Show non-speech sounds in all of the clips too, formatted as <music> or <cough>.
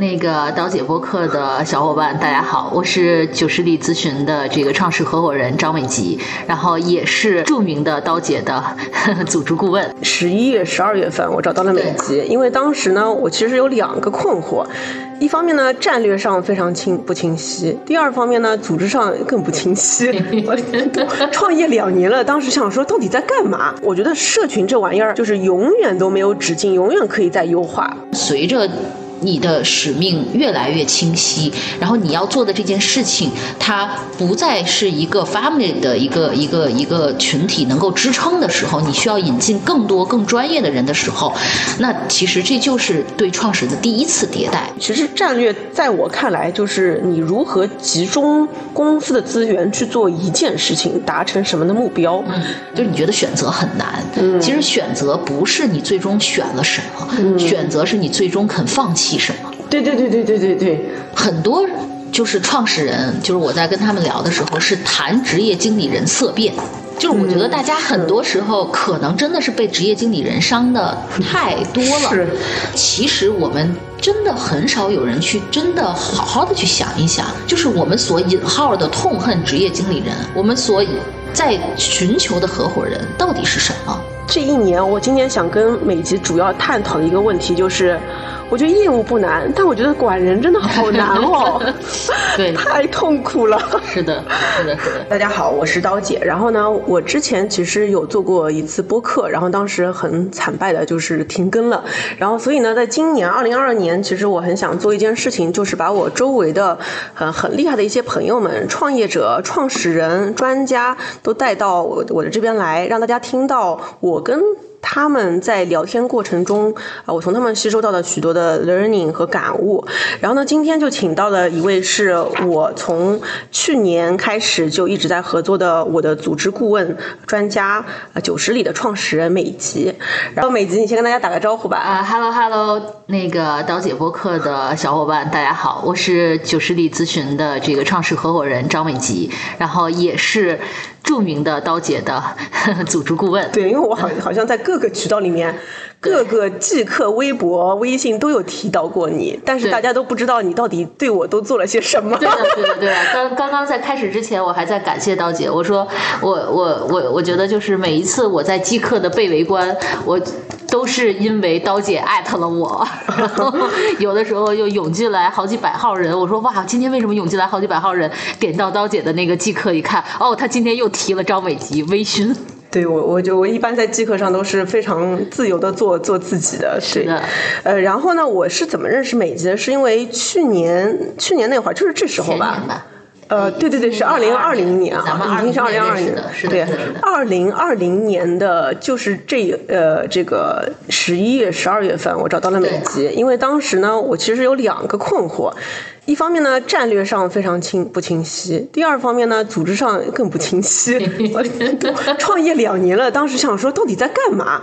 那个刀姐播客的小伙伴，大家好，我是九十里咨询的这个创始合伙人张美吉，然后也是著名的刀姐的 <laughs> 组织顾问。十一月、十二月份，我找到了美吉，因为当时呢，我其实有两个困惑，一方面呢，战略上非常清不清晰；第二方面呢，组织上更不清晰。<laughs> 创业两年了，当时想说到底在干嘛？我觉得社群这玩意儿就是永远都没有止境，永远可以再优化。随着你的使命越来越清晰，然后你要做的这件事情，它不再是一个 family 的一个一个一个群体能够支撑的时候，你需要引进更多更专业的人的时候，那其实这就是对创始人的第一次迭代。其实战略在我看来，就是你如何集中公司的资源去做一件事情，达成什么的目标。嗯，就是你觉得选择很难，嗯，其实选择不是你最终选了什么，选择是你最终肯放弃。什么？对对对对对对对，很多就是创始人，就是我在跟他们聊的时候，是谈职业经理人色变。就是我觉得大家很多时候可能真的是被职业经理人伤的太多了。是，其实我们真的很少有人去真的好好的去想一想，就是我们所引号的痛恨职业经理人，我们所在寻求的合伙人到底是什么？这一年，我今年想跟美吉主要探讨的一个问题就是。我觉得业务不难，但我觉得管人真的好难哦，<laughs> 对，太痛苦了。是的，是的，是的。大家好，我是刀姐。然后呢，我之前其实有做过一次播客，然后当时很惨败的就是停更了。然后所以呢，在今年二零二二年，其实我很想做一件事情，就是把我周围的很很厉害的一些朋友们、创业者、创始人、专家都带到我我的这边来，让大家听到我跟。他们在聊天过程中，啊，我从他们吸收到了许多的 learning 和感悟。然后呢，今天就请到了一位是我从去年开始就一直在合作的我的组织顾问专家，啊，九十里的创始人美吉。然后美吉，你先跟大家打个招呼吧。啊，hello hello，那个刀姐播客的小伙伴，大家好，我是九十里咨询的这个创始合伙人张美吉，然后也是。著名的刀姐的 <laughs> 组织顾问，对，因为我好好像在各个渠道里面，各个即刻微博、微信都有提到过你，但是大家都不知道你到底对我都做了些什么。对的，对的，对的。刚刚刚在开始之前，我还在感谢刀姐，我说我我我我觉得就是每一次我在即刻的被围观，我。都是因为刀姐艾特了我，<laughs> 然后有的时候又涌进来好几百号人。我说哇，今天为什么涌进来好几百号人？点到刀姐的那个即刻一看，哦，他今天又提了张伟吉微醺。对我，我就我一般在即刻上都是非常自由的做做自己的。是的。呃，然后呢，我是怎么认识美籍的？是因为去年去年那会儿，就是这时候吧。呃，对对对，是二零二零年啊，已经是二零二二年，对，二零二零年的就是这呃这个十一月、十二月份，我找到了美籍，因为当时呢，我其实有两个困惑。一方面呢，战略上非常清不清晰；第二方面呢，组织上更不清晰。<laughs> 我创业两年了，当时想说到底在干嘛？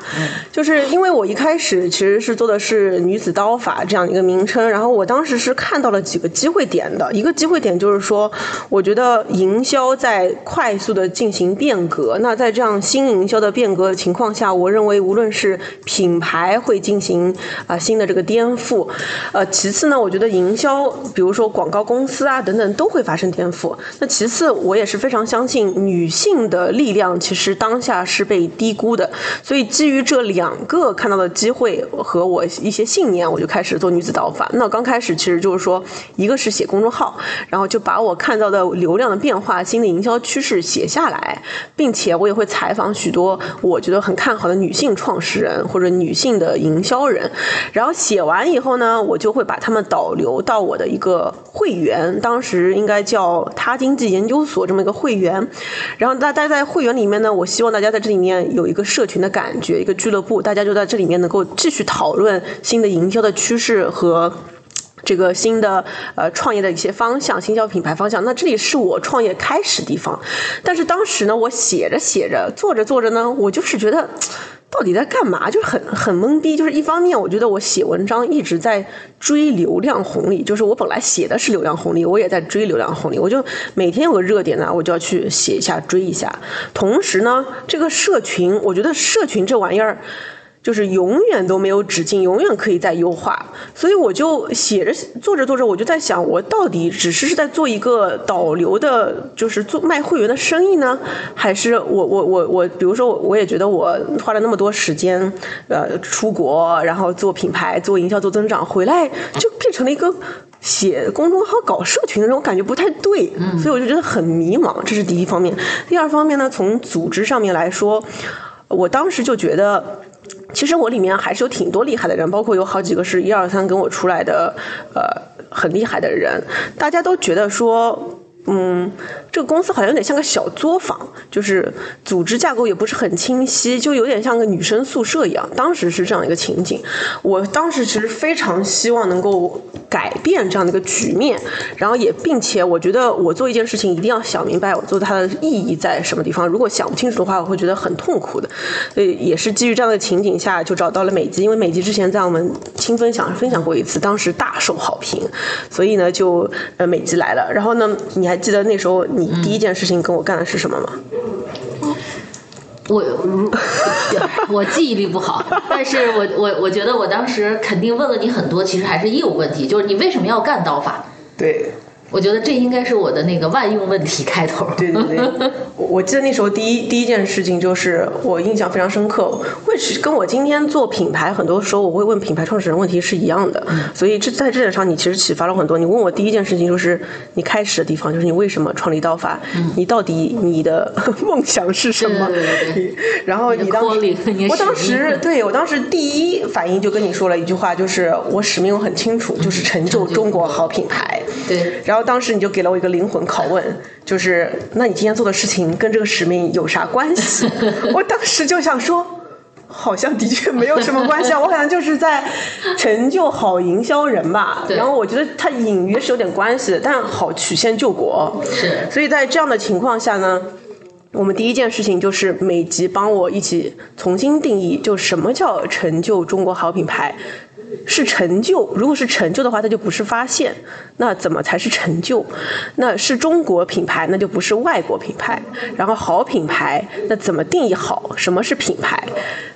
就是因为我一开始其实是做的是女子刀法这样一个名称，然后我当时是看到了几个机会点的。一个机会点就是说，我觉得营销在快速的进行变革。那在这样新营销的变革的情况下，我认为无论是品牌会进行啊新的这个颠覆，呃，其次呢，我觉得营销，比如。说广告公司啊等等都会发生颠覆。那其次，我也是非常相信女性的力量，其实当下是被低估的。所以基于这两个看到的机会和我一些信念，我就开始做女子导法。那刚开始其实就是说，一个是写公众号，然后就把我看到的流量的变化、新的营销趋势写下来，并且我也会采访许多我觉得很看好的女性创始人或者女性的营销人。然后写完以后呢，我就会把他们导流到我的一个。会员当时应该叫他经济研究所这么一个会员，然后大家在会员里面呢，我希望大家在这里面有一个社群的感觉，一个俱乐部，大家就在这里面能够继续讨论新的营销的趋势和这个新的呃创业的一些方向，新销品牌方向。那这里是我创业开始地方，但是当时呢，我写着写着，做着做着呢，我就是觉得。到底在干嘛？就是很很懵逼。就是一方面，我觉得我写文章一直在追流量红利，就是我本来写的是流量红利，我也在追流量红利。我就每天有个热点呢，我就要去写一下，追一下。同时呢，这个社群，我觉得社群这玩意儿。就是永远都没有止境，永远可以再优化。所以我就写着做着做着，我就在想，我到底只是是在做一个导流的，就是做卖会员的生意呢，还是我我我我，比如说我也觉得我花了那么多时间，呃，出国，然后做品牌、做营销、做增长，回来就变成了一个写公众号、搞社群的人，我感觉不太对，所以我就觉得很迷茫。这是第一方面。第二方面呢，从组织上面来说，我当时就觉得。其实我里面还是有挺多厉害的人，包括有好几个是一二三跟我出来的，呃，很厉害的人，大家都觉得说。嗯，这个公司好像有点像个小作坊，就是组织架构也不是很清晰，就有点像个女生宿舍一样。当时是这样一个情景，我当时其实非常希望能够改变这样的一个局面，然后也并且我觉得我做一件事情一定要想明白我做它的意义在什么地方。如果想不清楚的话，我会觉得很痛苦的。所以也是基于这样的情景下，就找到了美籍，因为美籍之前在我们轻分享分享过一次，当时大受好评，所以呢就呃美籍来了。然后呢，你还。记得那时候你第一件事情跟我干的是什么吗？我我记忆力不好，<laughs> 但是我我我觉得我当时肯定问了你很多，其实还是业务问题，就是你为什么要干刀法？对。我觉得这应该是我的那个万用问题开头。对对对，<laughs> 我记得那时候第一第一件事情就是我印象非常深刻，为什跟我今天做品牌很多时候我会问品牌创始人问题是一样的，所以这在这点上你其实启发了很多。你问我第一件事情就是你开始的地方，就是你为什么创立道法？你到底你的 <laughs> 梦想是什么？然后你当时我当时对我当时第一反应就跟你说了一句话，就是我使命我很清楚，就是成就中国好品牌。对，然后当时你就给了我一个灵魂拷问，就是那你今天做的事情跟这个使命有啥关系？<laughs> 我当时就想说，好像的确没有什么关系啊，我好像就是在成就好营销人吧。然后我觉得它隐约是有点关系的，但好曲线救国。是，所以在这样的情况下呢，我们第一件事情就是每集帮我一起重新定义，就什么叫成就中国好品牌。是成就，如果是成就的话，它就不是发现。那怎么才是成就？那是中国品牌，那就不是外国品牌。然后好品牌，那怎么定义好？什么是品牌？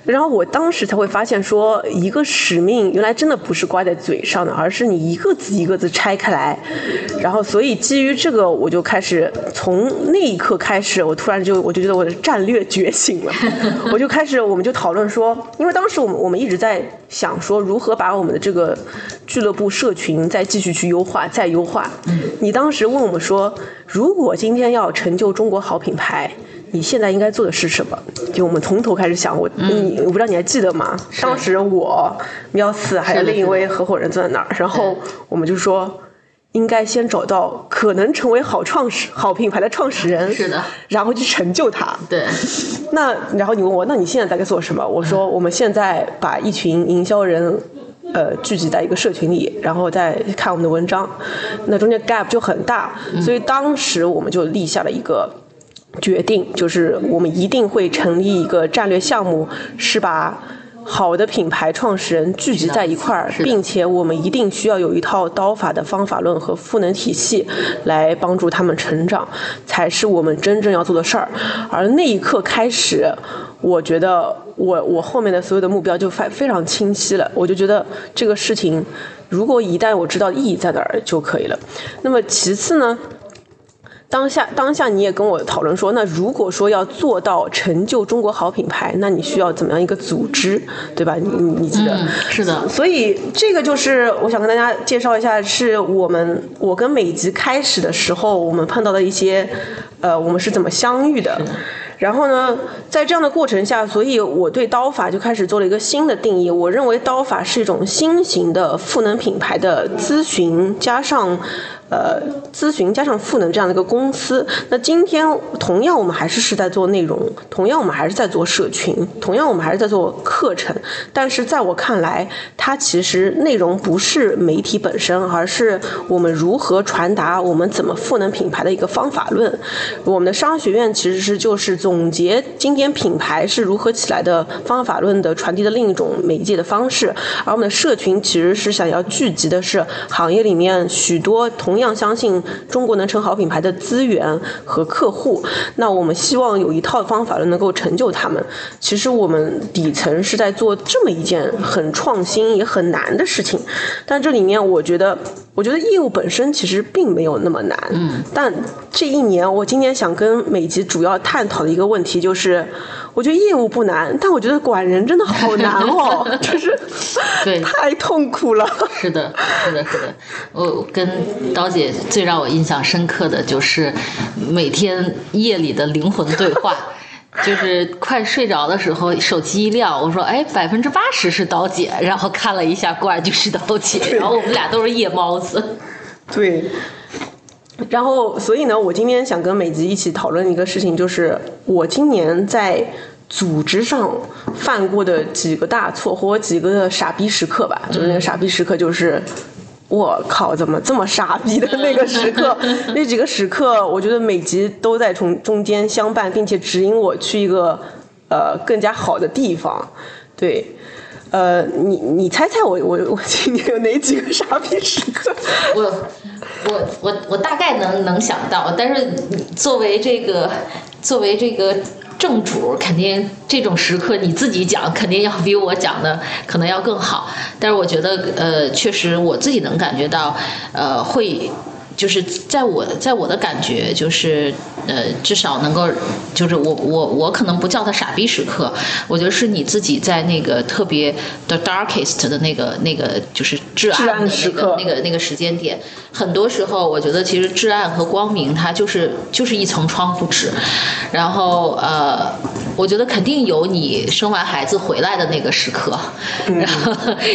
然后我当时才会发现，说一个使命原来真的不是挂在嘴上的，而是你一个字一个字拆开来。然后，所以基于这个，我就开始从那一刻开始，我突然就我就觉得我的战略觉醒了。我就开始，我们就讨论说，因为当时我们我们一直在想说，如何把我们的这个俱乐部社群再继续去优化，再优化。你当时问我们说，如果今天要成就中国好品牌？你现在应该做的是什么？就我们从头开始想，我你我不知道你还记得吗？当时我喵四还有另一位合伙人坐在那儿，然后我们就说，应该先找到可能成为好创始、好品牌的创始人，是的，然后去成就他。对。那然后你问我，那你现在在做什么？我说我们现在把一群营销人，呃，聚集在一个社群里，然后再看我们的文章，那中间 gap 就很大，所以当时我们就立下了一个。决定就是我们一定会成立一个战略项目，是把好的品牌创始人聚集在一块儿，并且我们一定需要有一套刀法的方法论和赋能体系来帮助他们成长，才是我们真正要做的事儿。而那一刻开始，我觉得我我后面的所有的目标就非非常清晰了。我就觉得这个事情，如果一旦我知道意义在哪儿就可以了。那么其次呢？当下，当下你也跟我讨论说，那如果说要做到成就中国好品牌，那你需要怎么样一个组织，对吧？你你记得？是的。所以这个就是我想跟大家介绍一下，是我们我跟美籍开始的时候，我们碰到的一些，呃，我们是怎么相遇的。然后呢，在这样的过程下，所以我对刀法就开始做了一个新的定义。我认为刀法是一种新型的赋能品牌的咨询加上。呃，咨询加上赋能这样的一个公司，那今天同样我们还是是在做内容，同样我们还是在做社群，同样我们还是在做课程，但是在我看来，它其实内容不是媒体本身，而是我们如何传达我们怎么赋能品牌的一个方法论。我们的商学院其实是就是做总结今天品牌是如何起来的方法论的传递的另一种媒介的方式，而我们的社群其实是想要聚集的是行业里面许多同。样相信中国能成好品牌的资源和客户。那我们希望有一套方法论，能够成就他们。其实我们底层是在做这么一件很创新也很难的事情，但这里面我觉得，我觉得业务本身其实并没有那么难。嗯。但这一年，我今年想跟美吉主要探讨的一个问题就是。我觉得业务不难，但我觉得管人真的好难哦，<laughs> 就是对太痛苦了。是的，是的，是的。我跟刀姐最让我印象深刻的就是每天夜里的灵魂对话，<laughs> 就是快睡着的时候，手机一亮，我说：“哎，百分之八十是刀姐。”然后看了一下，果然就是刀姐。然后我们俩都是夜猫子。对。然后，所以呢，我今天想跟美吉一起讨论一个事情，就是我今年在组织上犯过的几个大错或几个傻逼时刻吧。就是那个傻逼时刻，就是我靠，怎么这么傻逼的那个时刻？<laughs> 那几个时刻，我觉得每集都在从中间相伴，并且指引我去一个呃更加好的地方。对。呃，你你猜猜我我 <laughs> 我今天有哪几个傻逼时刻？我我我我大概能能想到，但是作为这个作为这个正主，肯定这种时刻你自己讲，肯定要 <laughs> 比我讲的可能要更好。但是我觉得，呃，确实我自己能感觉到，呃，会。就是在我在我的感觉，就是呃，至少能够，就是我我我可能不叫他傻逼时刻，我觉得是你自己在那个特别的 darkest 的那个那个就是至暗的那个那个那个时间点。很多时候，我觉得其实至暗和光明它就是就是一层窗户纸。然后呃，我觉得肯定有你生完孩子回来的那个时刻，然后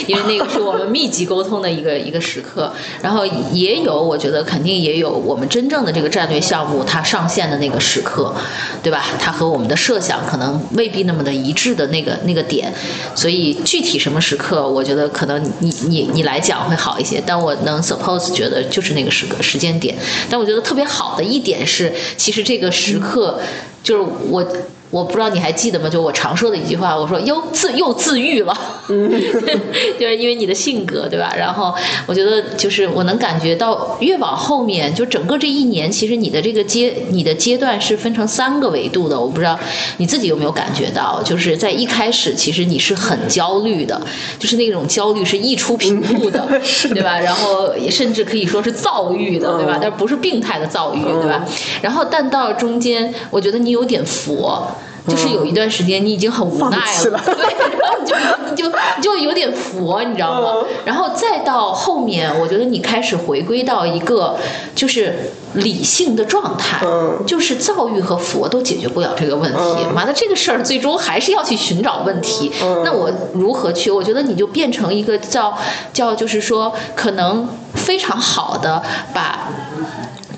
因为那个是我们密集沟通的一个一个时刻。然后也有我觉得。肯肯定也有我们真正的这个战略项目它上线的那个时刻，对吧？它和我们的设想可能未必那么的一致的那个那个点，所以具体什么时刻，我觉得可能你你你来讲会好一些。但我能 suppose 觉得就是那个时刻时间点。但我觉得特别好的一点是，其实这个时刻就是我。我不知道你还记得吗？就我常说的一句话，我说又自又自愈了，<laughs> 就是因为你的性格，对吧？然后我觉得就是我能感觉到，越往后面，就整个这一年，其实你的这个阶你的阶段是分成三个维度的。我不知道你自己有没有感觉到，就是在一开始，其实你是很焦虑的，就是那种焦虑是溢出屏幕的，<laughs> 对吧？然后甚至可以说是躁郁的，对吧？但不是病态的躁郁，对吧？然后但到中间，我觉得你有点佛。就是有一段时间你已经很无奈了，对，然后你就你 <laughs> 就就有点佛，你知道吗？然后再到后面，我觉得你开始回归到一个就是理性的状态，就是躁郁和佛都解决不了这个问题。完了，这个事儿最终还是要去寻找问题。那我如何去？我觉得你就变成一个叫叫，就是说可能非常好的把。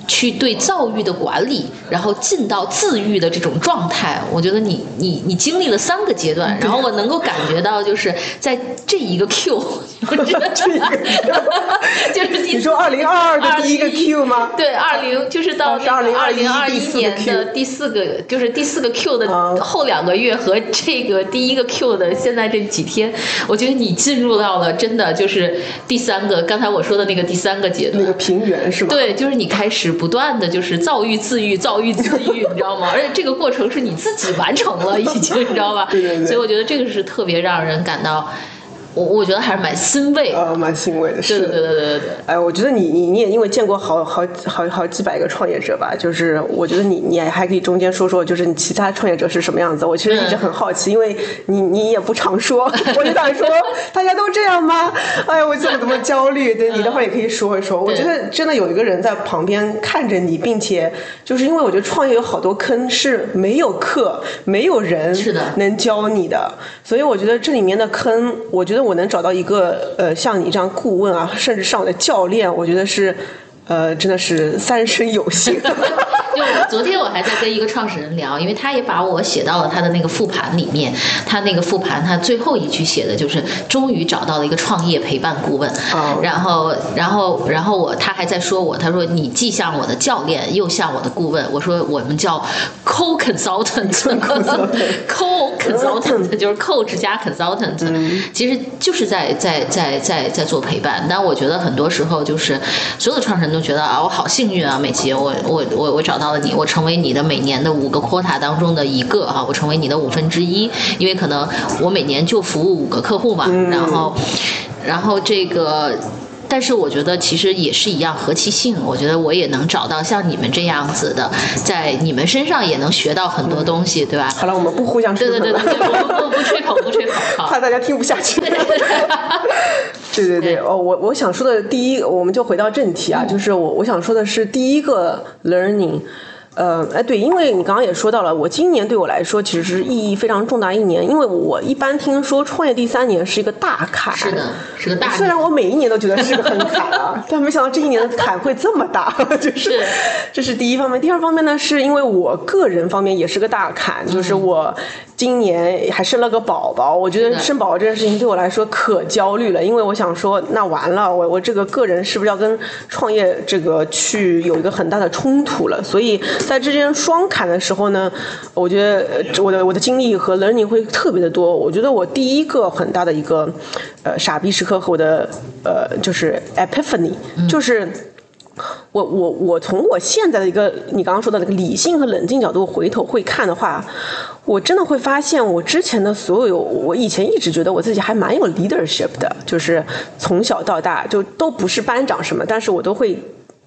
去对躁郁的管理，然后进到自愈的这种状态，我觉得你你你经历了三个阶段，然后我能够感觉到，就是在这一个 Q，<laughs> 就是你说二零二二的第一个 Q 吗？对，二零就是到二零二零二一年的第四个，就是第四个 Q 的后两个月和这个第一个 Q 的现在这几天，我觉得你进入到了真的就是第三个，刚才我说的那个第三个阶段，那个平原是吧？对，就是你开始。不断的就是躁郁自愈，躁郁自愈，<laughs> 你知道吗？而且这个过程是你自己完成了，已经，你知道吧？对对对。所以我觉得这个是特别让人感到。我我觉得还是蛮欣慰，呃，蛮欣慰的，是，对对对对对对。哎，我觉得你你你也因为见过好好好好几百个创业者吧，就是我觉得你你还可以中间说说，就是你其他创业者是什么样子。我其实一直很好奇，因为你你也不常说，<laughs> 我就想说大家都这样吗？哎呀，我怎么怎么 <laughs> 焦虑？对你的话也可以说一说。我觉得真的有一个人在旁边看着你，并且就是因为我觉得创业有好多坑是没有课，没有人是的能教你的，所以我觉得这里面的坑，我觉得。我能找到一个呃像你这样顾问啊，甚至上我的教练，我觉得是，呃，真的是三生有幸。<laughs> 就昨天我还在跟一个创始人聊，因为他也把我写到了他的那个复盘里面。他那个复盘，他最后一句写的就是终于找到了一个创业陪伴顾问。然后，然后，然后我他还在说我，他说你既像我的教练，又像我的顾问。我说我们叫 co consultant，co <laughs> consultant 就是 coach 加 consultant，其实就是在在在在在做陪伴。但我觉得很多时候就是所有的创始人都觉得啊，我好幸运啊，美琪，我我我我找到了你，我成为你的每年的五个 quota 当中的一个哈，我成为你的五分之一，因为可能我每年就服务五个客户嘛，然后然后这个。但是我觉得其实也是一样，何其幸！我觉得我也能找到像你们这样子的，在你们身上也能学到很多东西，对吧？好了，我们不互相对对对对，<laughs> 不不不吹捧不吹捧，怕大家听不下去。对对 <laughs> 对，哦，我我想说的第一，我们就回到正题啊，就是我我想说的是第一个 learning。呃，哎，对，因为你刚刚也说到了，我今年对我来说其实是意义非常重大一年，因为我一般听说创业第三年是一个大坎，是的，是个大。虽然我每一年都觉得是个很坎啊，<laughs> 但没想到这一年的坎会这么大，就是，这是第一方面。第二方面呢，是因为我个人方面也是个大坎，就是我。今年还生了个宝宝，我觉得生宝宝这件事情对我来说可焦虑了，因为我想说，那完了，我我这个个人是不是要跟创业这个去有一个很大的冲突了？所以在之间双砍的时候呢，我觉得我的我的经历和 learning 会特别的多。我觉得我第一个很大的一个呃傻逼时刻和我的呃就是 epiphany，就是。我我我从我现在的一个你刚刚说的那个理性和冷静角度回头会看的话，我真的会发现我之前的所有，我以前一直觉得我自己还蛮有 leadership 的，就是从小到大就都不是班长什么，但是我都会。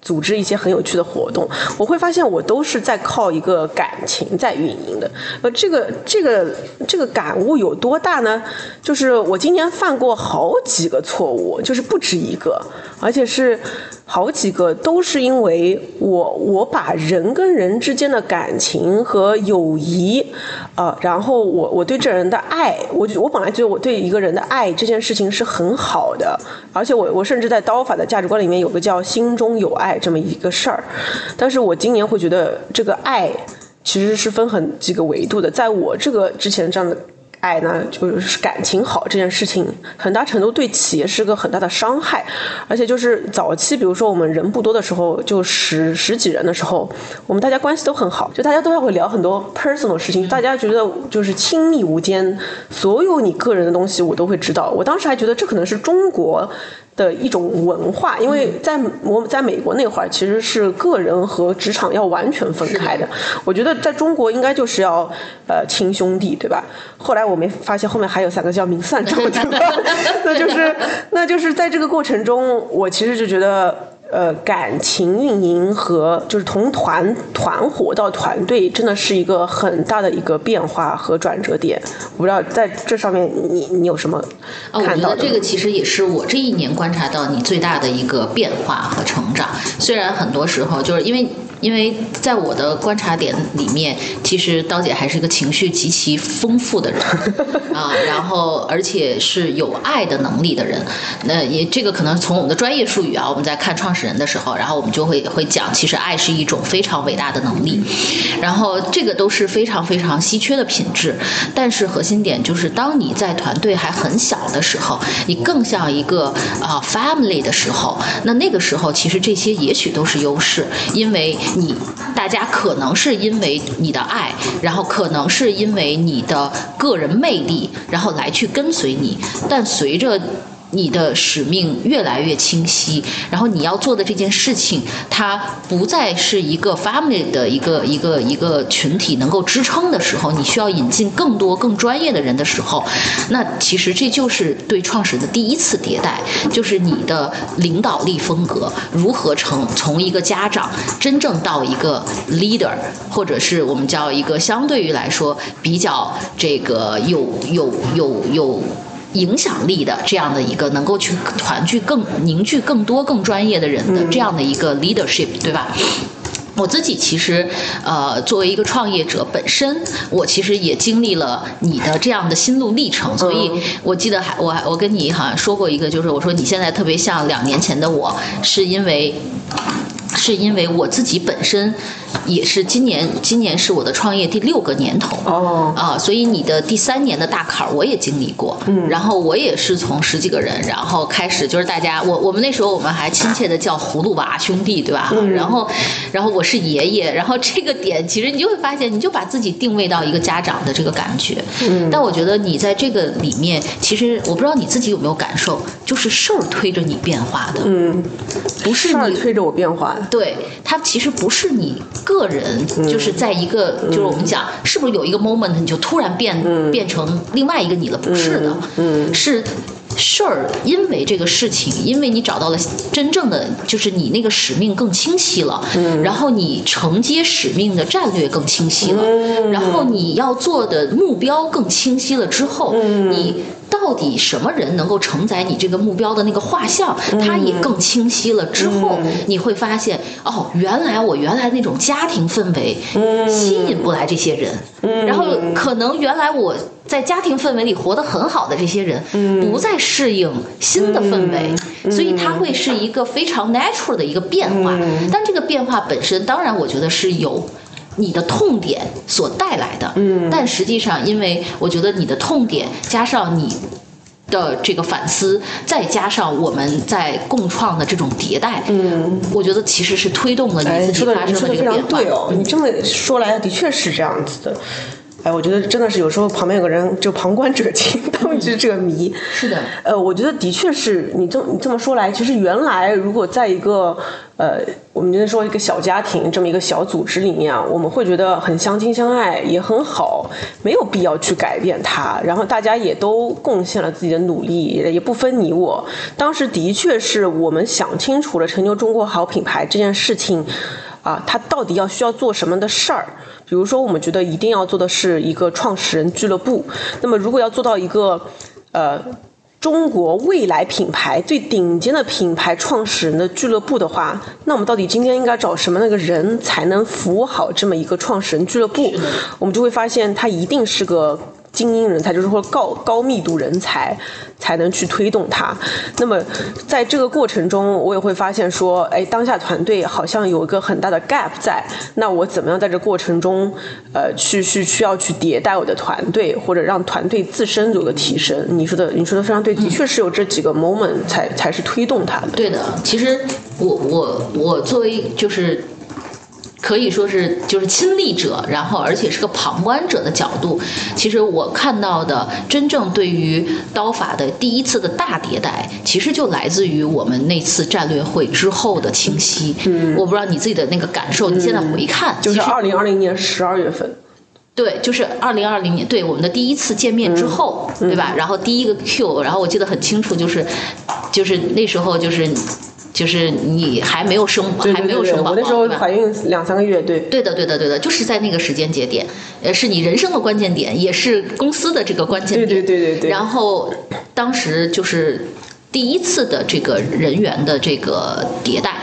组织一些很有趣的活动，我会发现我都是在靠一个感情在运营的。呃，这个这个这个感悟有多大呢？就是我今年犯过好几个错误，就是不止一个，而且是好几个都是因为我我把人跟人之间的感情和友谊，呃，然后我我对这人的爱，我我本来觉得我对一个人的爱这件事情是很好的，而且我我甚至在刀法的价值观里面有个叫心中有爱。这么一个事儿，但是我今年会觉得这个爱其实是分很几个维度的，在我这个之前这样的爱呢，就是感情好这件事情，很大程度对企业是个很大的伤害，而且就是早期，比如说我们人不多的时候，就十十几人的时候，我们大家关系都很好，就大家都要会聊很多 personal 事情，大家觉得就是亲密无间，所有你个人的东西我都会知道。我当时还觉得这可能是中国。的一种文化，因为在我在美国那会儿，其实是个人和职场要完全分开的。我觉得在中国应该就是要呃亲兄弟，对吧？后来我没发现后面还有三个叫明算账的，那 <laughs> 就是那就是在这个过程中，我其实就觉得。呃，感情运营和就是从团团伙到团队，真的是一个很大的一个变化和转折点。我不知道在这上面你你有什么看到？我觉得这个其实也是我这一年观察到你最大的一个变化和成长。虽然很多时候就是因为。因为在我的观察点里面，其实刀姐还是一个情绪极其丰富的人 <laughs> 啊，然后而且是有爱的能力的人。那也这个可能从我们的专业术语啊，我们在看创始人的时候，然后我们就会会讲，其实爱是一种非常伟大的能力。然后这个都是非常非常稀缺的品质。但是核心点就是，当你在团队还很小的时候，你更像一个啊 family 的时候，那那个时候其实这些也许都是优势，因为。你大家可能是因为你的爱，然后可能是因为你的个人魅力，然后来去跟随你，但随着。你的使命越来越清晰，然后你要做的这件事情，它不再是一个 family 的一个一个一个群体能够支撑的时候，你需要引进更多更专业的人的时候，那其实这就是对创始人的第一次迭代，就是你的领导力风格如何成从一个家长真正到一个 leader，或者是我们叫一个相对于来说比较这个有有有有。影响力的这样的一个能够去团聚更凝聚更多更专业的人的这样的一个 leadership，对吧？我自己其实呃作为一个创业者本身，我其实也经历了你的这样的心路历程，所以我记得还我我跟你好像说过一个，就是我说你现在特别像两年前的我，是因为是因为我自己本身。也是今年，今年是我的创业第六个年头。哦。啊，所以你的第三年的大坎儿我也经历过，嗯，然后我也是从十几个人，然后开始就是大家，我我们那时候我们还亲切的叫葫芦娃兄弟，对吧？然后，然后我是爷爷，然后这个点其实你就会发现，你就把自己定位到一个家长的这个感觉，嗯，但我觉得你在这个里面，其实我不知道你自己有没有感受，就是事儿推着你变化的，嗯，不是你推着我变化的，对，它其实不是你。个人就是在一个，就是我们讲，是不是有一个 moment 你就突然变变成另外一个你了？不是的，是事儿，因为这个事情，因为你找到了真正的，就是你那个使命更清晰了，然后你承接使命的战略更清晰了，然后你要做的目标更清晰了之后，你。到底什么人能够承载你这个目标的那个画像？它也更清晰了。之后，你会发现，哦，原来我原来那种家庭氛围吸引不来这些人，然后可能原来我在家庭氛围里活得很好的这些人，不再适应新的氛围，所以它会是一个非常 natural 的一个变化。但这个变化本身，当然我觉得是有。你的痛点所带来的，嗯，但实际上，因为我觉得你的痛点加上你的这个反思，再加上我们在共创的这种迭代，嗯，我觉得其实是推动了你自己发生的这个变化。对哦，你这么说来，的确是这样子的。哎，我觉得真的是有时候旁边有个人，就旁观者清，当局者迷。是的。呃，我觉得的确是你这你这么说来，其实原来如果在一个呃，我们今天说一个小家庭这么一个小组织里面啊，我们会觉得很相亲相爱，也很好，没有必要去改变它。然后大家也都贡献了自己的努力，也不分你我。当时的确是我们想清楚了成就中国好品牌这件事情。啊，他到底要需要做什么的事儿？比如说，我们觉得一定要做的是一个创始人俱乐部。那么，如果要做到一个，呃，中国未来品牌最顶尖的品牌创始人的俱乐部的话，那我们到底今天应该找什么那个人才能服务好这么一个创始人俱乐部？我们就会发现，他一定是个。精英人才就是说高高密度人才才能去推动它。那么在这个过程中，我也会发现说，哎，当下团队好像有一个很大的 gap 在。那我怎么样在这过程中，呃，去去需要去迭代我的团队，或者让团队自身有个提升？你说的，你说的非常对，的确是有这几个 moment 才才是推动它的。对的，其实我我我作为就是。可以说是就是亲历者，然后而且是个旁观者的角度，其实我看到的真正对于刀法的第一次的大迭代，其实就来自于我们那次战略会之后的清晰。嗯，我不知道你自己的那个感受，你现在回看，就是二零二零年十二月份，对，就是二零二零年，对我们的第一次见面之后，对吧？然后第一个 Q，然后我记得很清楚，就是就是那时候就是。就是你还没有生，还没有生宝宝，我那时候怀孕两三个月，对。对的，对的，对的，就是在那个时间节点，呃，是你人生的关键点，也是公司的这个关键点。对对对对对。然后当时就是第一次的这个人员的这个迭代，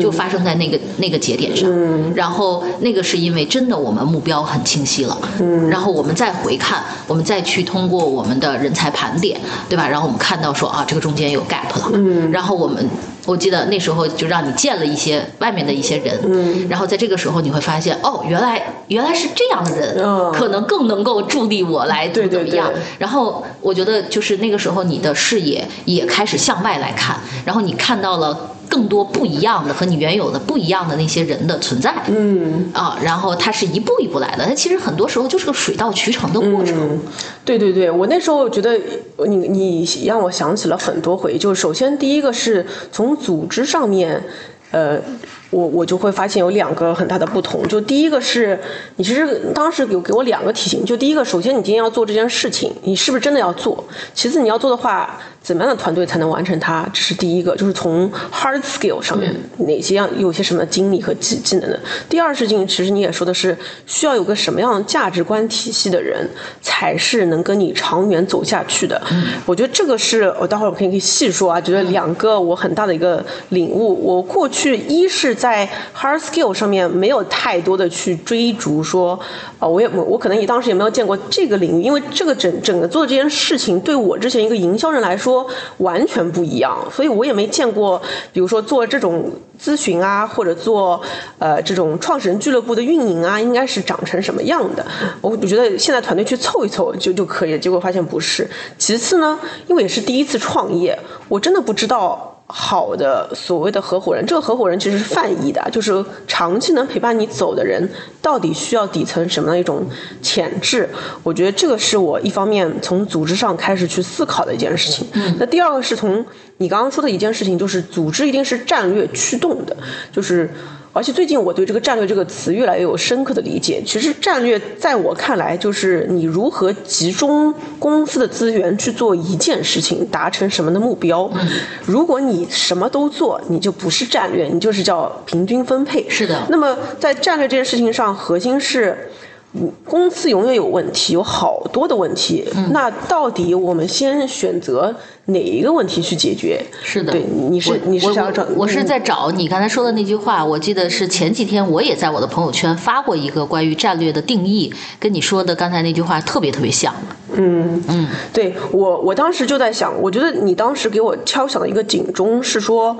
就发生在那个那个节点上。嗯。然后那个是因为真的我们目标很清晰了。嗯。然后我们再回看，我们再去通过我们的人才盘点，对吧？然后我们看到说啊，这个中间有 gap 了。嗯。然后我们。我记得那时候就让你见了一些外面的一些人，嗯，然后在这个时候你会发现，哦，原来原来是这样的人，嗯可能更能够助力我来怎么怎么样。然后我觉得就是那个时候你的视野也开始向外来看，然后你看到了。更多不一样的和你原有的不一样的那些人的存在，嗯啊，然后它是一步一步来的，它其实很多时候就是个水到渠成的过程。对对对，我那时候觉得你你让我想起了很多回忆，就是首先第一个是从组织上面，呃。我我就会发现有两个很大的不同，就第一个是你其实当时有给我两个提醒，就第一个，首先你今天要做这件事情，你是不是真的要做？其次你要做的话，怎么样的团队才能完成它？这是第一个，就是从 hard skill 上面哪些样有些什么经历和技技能的。第二事情，其实你也说的是需要有个什么样的价值观体系的人，才是能跟你长远走下去的。我觉得这个是我待会儿可以可以细说啊，觉得两个我很大的一个领悟。我过去一是。在 hard skill 上面没有太多的去追逐，说，啊，我也我我可能也当时也没有见过这个领域，因为这个整整个做这件事情对我之前一个营销人来说完全不一样，所以我也没见过，比如说做这种咨询啊，或者做呃这种创始人俱乐部的运营啊，应该是长成什么样的？我我觉得现在团队去凑一凑就就可以了，结果发现不是。其次呢，因为也是第一次创业，我真的不知道。好的，所谓的合伙人，这个合伙人其实是泛义的，就是长期能陪伴你走的人，到底需要底层什么样一种潜质？我觉得这个是我一方面从组织上开始去思考的一件事情。那第二个是从你刚刚说的一件事情，就是组织一定是战略驱动的，就是。而且最近我对这个战略这个词越来越有深刻的理解。其实战略在我看来，就是你如何集中公司的资源去做一件事情，达成什么的目标。如果你什么都做，你就不是战略，你就是叫平均分配。是的。那么在战略这件事情上，核心是。公司永远有问题，有好多的问题。那到底我们先选择哪一个问题去解决？是的，对，你是你是想找？我是在找你刚才说的那句话。我记得是前几天我也在我的朋友圈发过一个关于战略的定义，跟你说的刚才那句话特别特别像。嗯嗯，对我我当时就在想，我觉得你当时给我敲响的一个警钟是说。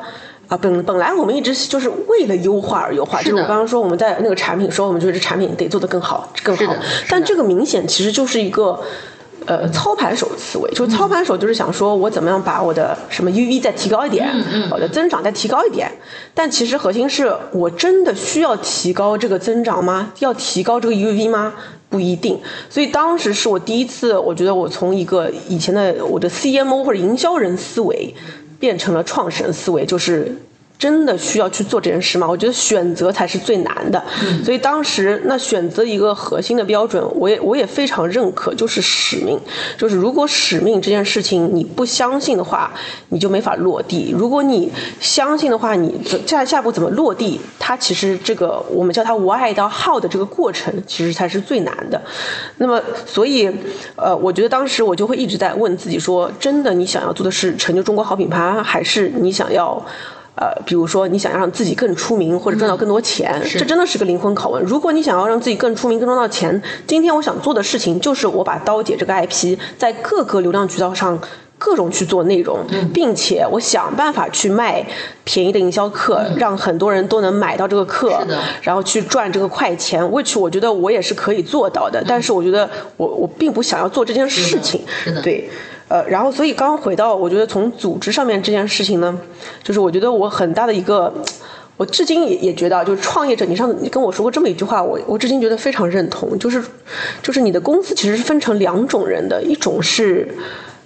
啊，本本来我们一直就是为了优化而优化，就是我刚刚说我们在那个产品说，我们觉得这产品得做得更好，更好。但这个明显其实就是一个，呃，操盘手思维，就是操盘手就是想说我怎么样把我的什么 U V 再提高一点，我的增长再提高一点。但其实核心是我真的需要提高这个增长吗？要提高这个 U V 吗？不一定。所以当时是我第一次，我觉得我从一个以前的我的 C M O 或者营销人思维。变成了创神思维，就是。真的需要去做这件事吗？我觉得选择才是最难的。所以当时那选择一个核心的标准，我也我也非常认可，就是使命。就是如果使命这件事情你不相信的话，你就没法落地；如果你相信的话，你下下步怎么落地？它其实这个我们叫它 why 到 how 的这个过程，其实才是最难的。那么，所以呃，我觉得当时我就会一直在问自己说：真的，你想要做的是成就中国好品牌，还是你想要？呃，比如说你想要让自己更出名或者赚到更多钱，这真的是个灵魂拷问。如果你想要让自己更出名、更赚到钱，今天我想做的事情就是我把刀姐这个 IP 在各个流量渠道上各种去做内容，并且我想办法去卖便宜的营销课，让很多人都能买到这个课，然后去赚这个快钱。which 我觉得我也是可以做到的，但是我觉得我我并不想要做这件事情，对。呃，然后所以刚刚回到，我觉得从组织上面这件事情呢，就是我觉得我很大的一个，我至今也也觉得，就是创业者，你上次你跟我说过这么一句话，我我至今觉得非常认同，就是，就是你的公司其实是分成两种人的，一种是。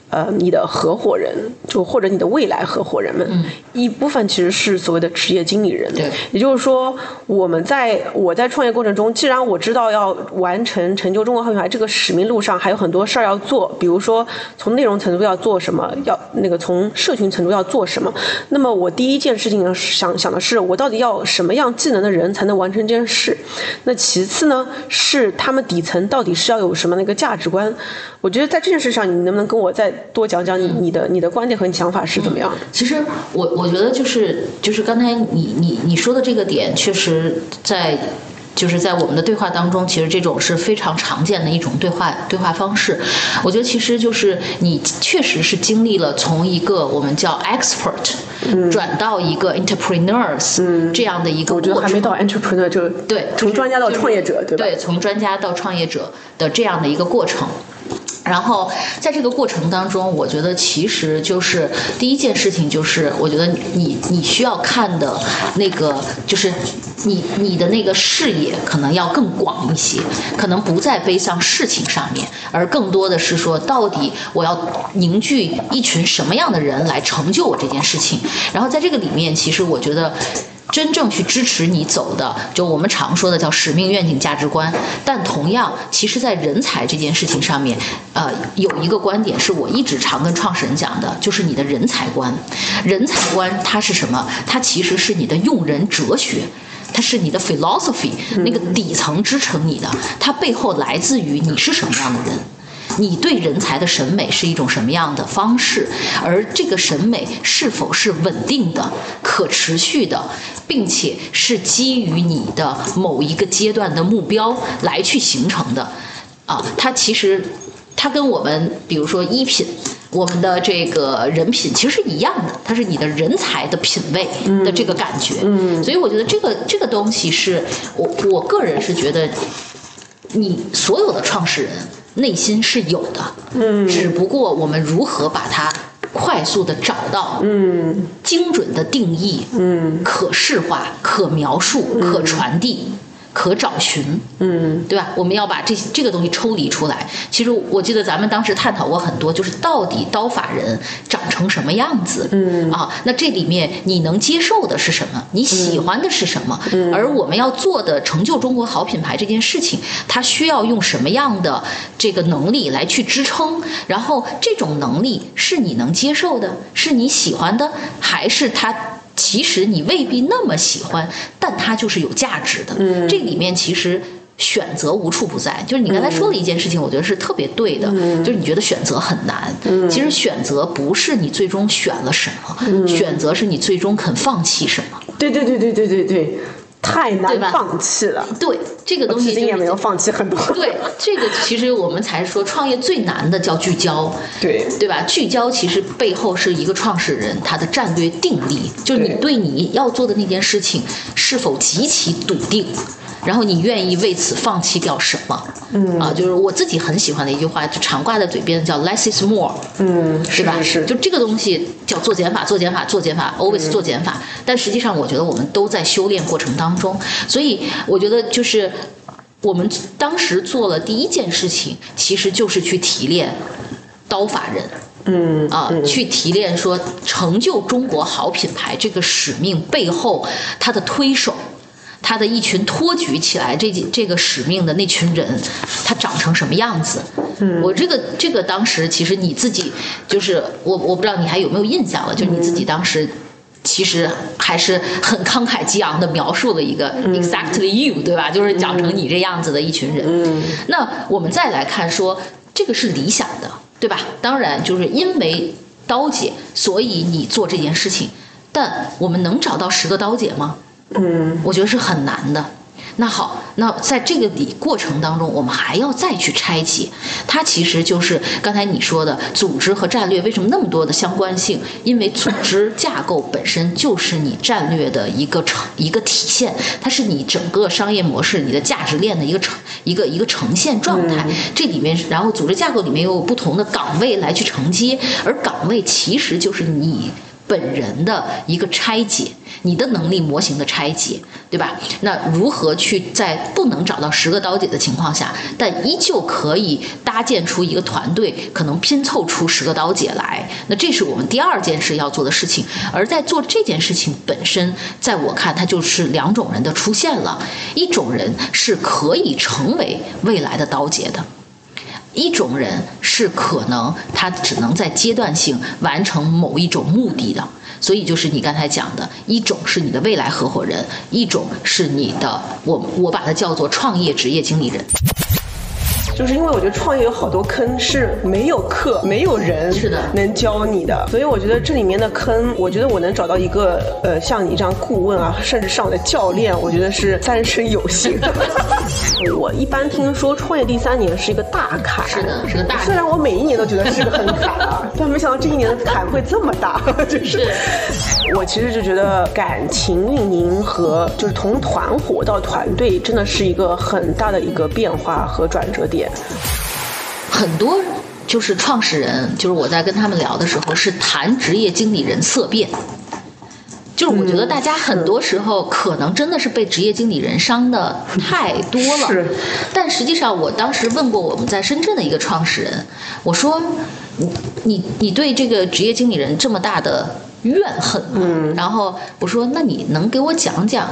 呃，你的合伙人就或者你的未来合伙人们，一部分其实是所谓的职业经理人。对，也就是说，我们在我在创业过程中，既然我知道要完成成就中国好品牌这个使命路上还有很多事儿要做，比如说从内容程度要做什么，要那个从社群程度要做什么，那么我第一件事情想想的是，我到底要什么样技能的人才能完成这件事？那其次呢，是他们底层到底是要有什么那个价值观？我觉得在这件事上，你能不能跟我再多讲讲你你的你的观点和你想法是怎么样？其实我我觉得就是就是刚才你你你说的这个点，确实在就是在我们的对话当中，其实这种是非常常见的一种对话对话方式。我觉得其实就是你确实是经历了从一个我们叫 expert 转到一个 entrepreneurs 这样的一个我觉得还没到 entrepreneur 就对从专家到创业者对吧？对，从专家到创业者的这样的一个过程。然后在这个过程当中，我觉得其实就是第一件事情，就是我觉得你你需要看的那个，就是你你的那个视野可能要更广一些，可能不在悲伤事情上面，而更多的是说，到底我要凝聚一群什么样的人来成就我这件事情。然后在这个里面，其实我觉得。真正去支持你走的，就我们常说的叫使命、愿景、价值观。但同样，其实，在人才这件事情上面，呃，有一个观点是我一直常跟创始人讲的，就是你的人才观。人才观它是什么？它其实是你的用人哲学，它是你的 philosophy，那个底层支撑你的，它背后来自于你是什么样的人。你对人才的审美是一种什么样的方式，而这个审美是否是稳定的、可持续的，并且是基于你的某一个阶段的目标来去形成的，啊，它其实它跟我们比如说衣品。我们的这个人品其实是一样的，它是你的人才的品味的这个感觉，所以我觉得这个这个东西是我我个人是觉得，你所有的创始人内心是有的，嗯，只不过我们如何把它快速的找到，嗯，精准的定义，嗯，可视化、可描述、可传递。可找寻，嗯，对吧？我们要把这这个东西抽离出来。其实我记得咱们当时探讨过很多，就是到底刀法人长成什么样子，嗯啊，那这里面你能接受的是什么？你喜欢的是什么？而我们要做的成就中国好品牌这件事情，它需要用什么样的这个能力来去支撑？然后这种能力是你能接受的，是你喜欢的，还是它？其实你未必那么喜欢，但它就是有价值的。嗯，这里面其实选择无处不在。就是你刚才说的一件事情，我觉得是特别对的。嗯，就是你觉得选择很难。嗯，其实选择不是你最终选了什么，选择是你最终肯放弃什么。对对对对对对对。太难放弃了，对这个东西，今也没有放弃很多。<laughs> 对这个，其实我们才说创业最难的叫聚焦，对对吧？聚焦其实背后是一个创始人他的战略定力，就是你对你要做的那件事情是否极其笃定。然后你愿意为此放弃掉什么？嗯啊，就是我自己很喜欢的一句话，就常挂在嘴边的叫 “less is more”，嗯，是吧？是，就这个东西叫做减法，做减法，做减法，always 做减法。但实际上，我觉得我们都在修炼过程当中，所以我觉得就是我们当时做了第一件事情，其实就是去提炼刀法人，嗯啊，去提炼说成就中国好品牌这个使命背后它的推手。他的一群托举起来这这个使命的那群人，他长成什么样子？嗯，我这个这个当时其实你自己就是我我不知道你还有没有印象了，就你自己当时其实还是很慷慨激昂的描述了一个 exactly you，对吧？就是长成你这样子的一群人。嗯，那我们再来看说这个是理想的，对吧？当然就是因为刀姐，所以你做这件事情，但我们能找到十个刀姐吗？嗯，我觉得是很难的。那好，那在这个里过程当中，我们还要再去拆解，它其实就是刚才你说的组织和战略为什么那么多的相关性？因为组织架构本身就是你战略的一个呈一个体现，它是你整个商业模式、你的价值链的一个呈一个一个呈现状态。这里面，然后组织架构里面又有不同的岗位来去承接，而岗位其实就是你。本人的一个拆解，你的能力模型的拆解，对吧？那如何去在不能找到十个刀姐的情况下，但依旧可以搭建出一个团队，可能拼凑出十个刀姐来？那这是我们第二件事要做的事情。而在做这件事情本身，在我看，它就是两种人的出现了，一种人是可以成为未来的刀姐的。一种人是可能他只能在阶段性完成某一种目的的，所以就是你刚才讲的一种是你的未来合伙人，一种是你的我我把它叫做创业职业经理人。就是因为我觉得创业有好多坑是没有课、没有人是的能教你的，所以我觉得这里面的坑，我觉得我能找到一个呃像你这样顾问啊，甚至上我的教练，我觉得是三生有幸。<laughs> 我一般听说创业第三年是一个大坎，是的，是个大。虽然我每一年都觉得是个很坎啊，但没想到这一年的坎会这么大。<laughs> 就是，我其实就觉得感情运营和就是从团伙到团队，真的是一个很大的一个变化和转折点。很多就是创始人，就是我在跟他们聊的时候，是谈职业经理人色变。就是我觉得大家很多时候可能真的是被职业经理人伤的太多了。是。但实际上，我当时问过我们在深圳的一个创始人，我说：“你你你对这个职业经理人这么大的怨恨吗？”嗯。然后我说：“那你能给我讲讲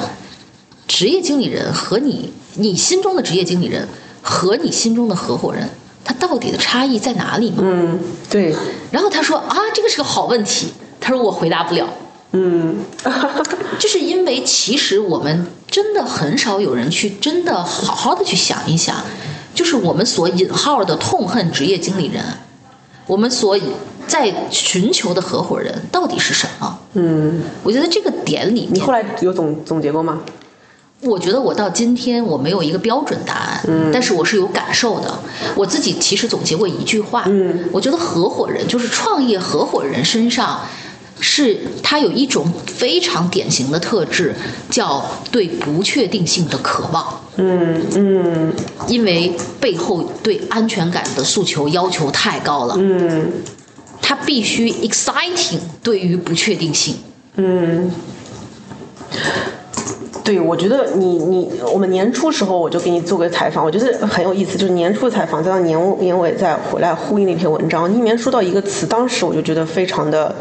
职业经理人和你你心中的职业经理人？”和你心中的合伙人，他到底的差异在哪里吗？嗯，对。然后他说啊，这个是个好问题。他说我回答不了。嗯，<laughs> 就是因为其实我们真的很少有人去真的好好的去想一想，就是我们所引号的痛恨职业经理人，我们所在寻求的合伙人到底是什么？嗯，我觉得这个点里面，你后来有总总结过吗？我觉得我到今天我没有一个标准答案，嗯，但是我是有感受的。我自己其实总结过一句话，嗯，我觉得合伙人就是创业合伙人身上。是他有一种非常典型的特质，叫对不确定性的渴望。嗯嗯，因为背后对安全感的诉求要求太高了。嗯，他必须 exciting 对于不确定性。嗯，<laughs> 对，我觉得你你我们年初时候我就给你做个采访，我觉得很有意思，就是年初采访再到年年尾再回来呼应那篇文章，你里面说到一个词，当时我就觉得非常的。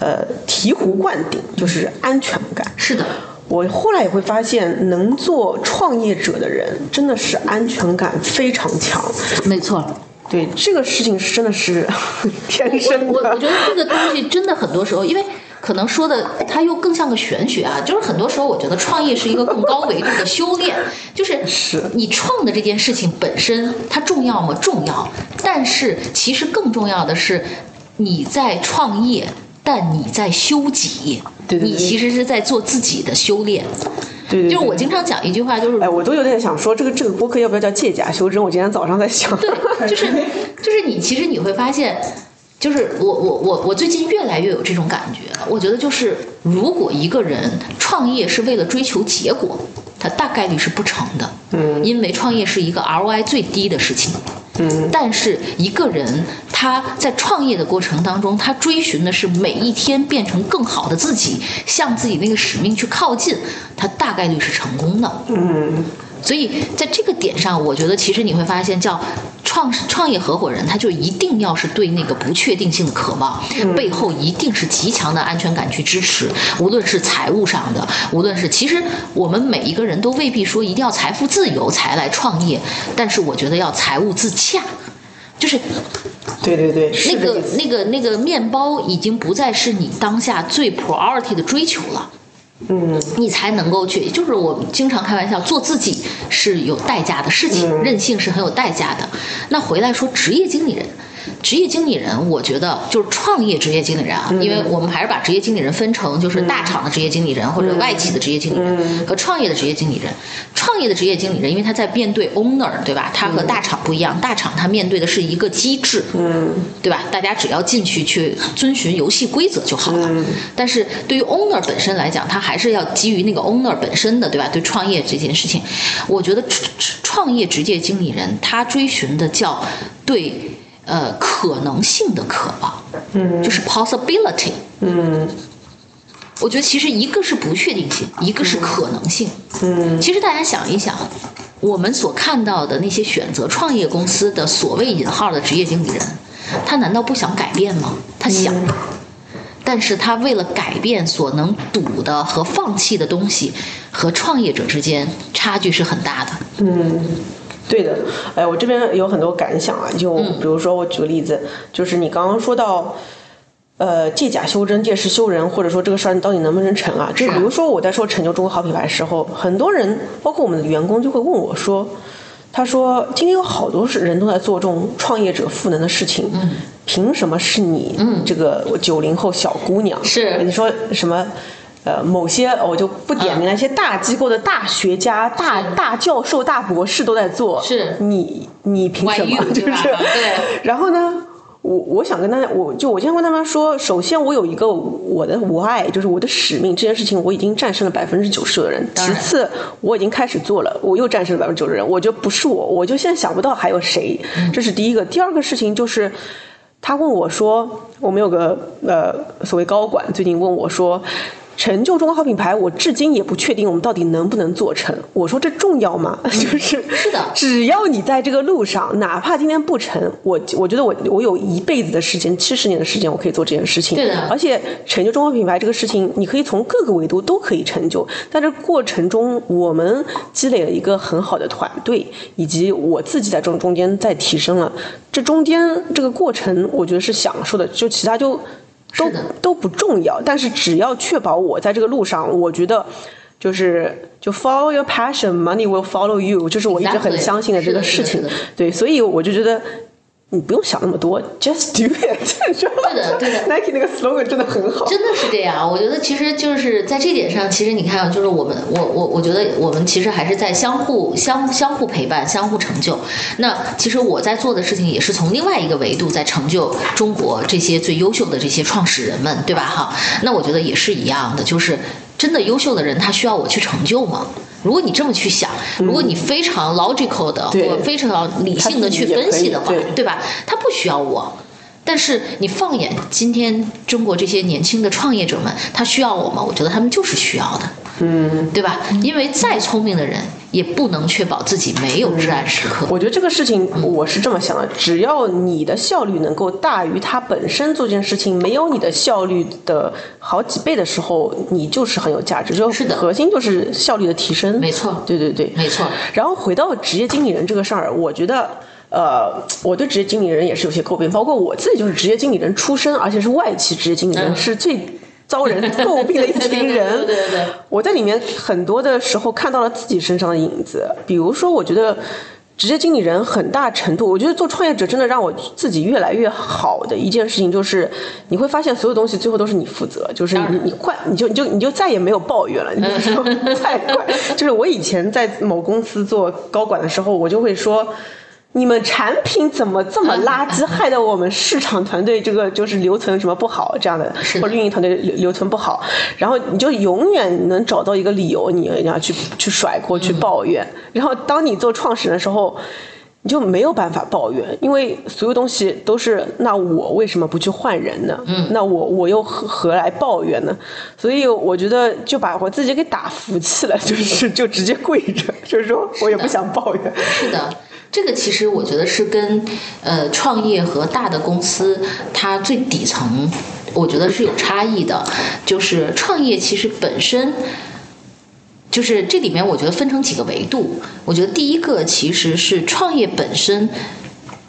呃，醍醐灌顶就是安全感。是的，我后来也会发现，能做创业者的人真的是安全感非常强。没错，对这个事情是真的是 <laughs> 天生的。我我觉得这个东西真的很多时候，因为可能说的它又更像个玄学啊。就是很多时候，我觉得创业是一个更高维度的修炼。<laughs> 就是是你创的这件事情本身它重要吗？重要。但是其实更重要的是你在创业。但你在修己，你其实是在做自己的修炼。对，就是我经常讲一句话，就是哎，我都有点想说，这个这个播客要不要叫借假修真？我今天早上在想，对，就是就是你其实你会发现，就是我我我我最近越来越有这种感觉，我觉得就是如果一个人创业是为了追求结果，他大概率是不成的。嗯，因为创业是一个 ROI 最低的事情。嗯，但是一个人他在创业的过程当中，他追寻的是每一天变成更好的自己，向自己那个使命去靠近，他大概率是成功的。嗯。所以在这个点上，我觉得其实你会发现，叫创创业合伙人，他就一定要是对那个不确定性的渴望，背后一定是极强的安全感去支持。无论是财务上的，无论是其实我们每一个人都未必说一定要财富自由才来创业，但是我觉得要财务自洽，就是对对对，那个那个那个面包已经不再是你当下最 priority 的追求了。嗯，你才能够去，就是我经常开玩笑，做自己是有代价的事情，任性是很有代价的。那回来说，职业经理人。职业经理人，我觉得就是创业职业经理人啊，因为我们还是把职业经理人分成就是大厂的职业经理人或者外企的职业经理人和创业的职业经理人。创业的职业经理人，因为他在面对 owner，对吧？他和大厂不一样，大厂他面对的是一个机制，嗯，对吧？大家只要进去去遵循游戏规则就好了。但是对于 owner 本身来讲，他还是要基于那个 owner 本身的，对吧？对创业这件事情，我觉得创业职业经理人他追寻的叫对。呃，可能性的渴望，嗯，就是 possibility，嗯，我觉得其实一个是不确定性，一个是可能性，嗯，其实大家想一想，我们所看到的那些选择创业公司的所谓引号的职业经理人，他难道不想改变吗？他想，但是他为了改变所能赌的和放弃的东西，和创业者之间差距是很大的，嗯。对的，哎，我这边有很多感想啊，就比如说我举个例子，就是你刚刚说到，呃，借假修真，借势修人，或者说这个事儿你到底能不能成啊？就比如说我在说成就中国好品牌的时候，很多人，包括我们的员工，就会问我说，他说今天有好多是人都在做这种创业者赋能的事情，嗯凭什么是你嗯这个九零后小姑娘？是你说什么？呃，某些我就不点名了，一些大机构的大学家、大大教授、大博士都在做。是，你你凭什么？<laughs> 就是对。<laughs> 然后呢，我我想跟大家，我就我先跟他们说，首先我有一个我的我爱，就是我的使命，这件事情我已经战胜了百分之九十的人。其次，我已经开始做了，我又战胜了百分之九十人。我觉得不是我，我就现在想不到还有谁。这是第一个。第二个事情就是，他问我说，我们有个呃所谓高管最近问我说。成就中国好品牌，我至今也不确定我们到底能不能做成。我说这重要吗？<laughs> 就是是的，只要你在这个路上，哪怕今天不成，我我觉得我我有一辈子的时间，七十年的时间，我可以做这件事情。对的。而且成就中国品牌这个事情，你可以从各个维度都可以成就。在这过程中，我们积累了一个很好的团队，以及我自己在中中间在提升了。这中间这个过程，我觉得是享受的，就其他就。都都不重要，但是只要确保我在这个路上，我觉得就是就 follow your passion，money will follow you，就是我一直很相信的这个事情。对，所以我就觉得。你不用想那么多，just do it。<laughs> 对的，对的。Nike 那个 slogan 真的很好。真的是这样，我觉得其实就是在这点上，其实你看，就是我们，我我我觉得我们其实还是在相互相相互陪伴、相互成就。那其实我在做的事情也是从另外一个维度在成就中国这些最优秀的这些创始人们，对吧？哈，那我觉得也是一样的，就是真的优秀的人，他需要我去成就吗？如果你这么去想，如果你非常 logical 的或非常理性的去分析的话，对吧？他不需要我，但是你放眼今天中国这些年轻的创业者们，他需要我吗？我觉得他们就是需要的，嗯，对吧？因为再聪明的人。也不能确保自己没有至暗时刻。我觉得这个事情我是这么想的：只要你的效率能够大于他本身做这件事情没有你的效率的好几倍的时候，你就是很有价值。就是的，核心就是效率的提升。没错，对对对，没错。然后回到职业经理人这个事儿，我觉得，呃，我对职业经理人也是有些诟病，包括我自己就是职业经理人出身，而且是外企职业经理人，是最。遭人诟病的一群人，<laughs> 对对对，<laughs> 我在里面很多的时候看到了自己身上的影子。比如说，我觉得职业经理人很大程度，我觉得做创业者真的让我自己越来越好的一件事情，就是你会发现所有东西最后都是你负责，就是你你怪你就你就你就再也没有抱怨了，你就说 <laughs> 太快。就是我以前在某公司做高管的时候，我就会说。你们产品怎么这么垃圾，害得我们市场团队这个就是留存什么不好这样的，或者运营团队留留存不好，然后你就永远能找到一个理由，你要去去甩锅去抱怨。然后当你做创始人的时候，你就没有办法抱怨，因为所有东西都是那我为什么不去换人呢？嗯，那我我又何何来抱怨呢？所以我觉得就把我自己给打服气了，就是就直接跪着，就是说我也不想抱怨。是的。这个其实我觉得是跟呃创业和大的公司它最底层，我觉得是有差异的。就是创业其实本身，就是这里面我觉得分成几个维度。我觉得第一个其实是创业本身，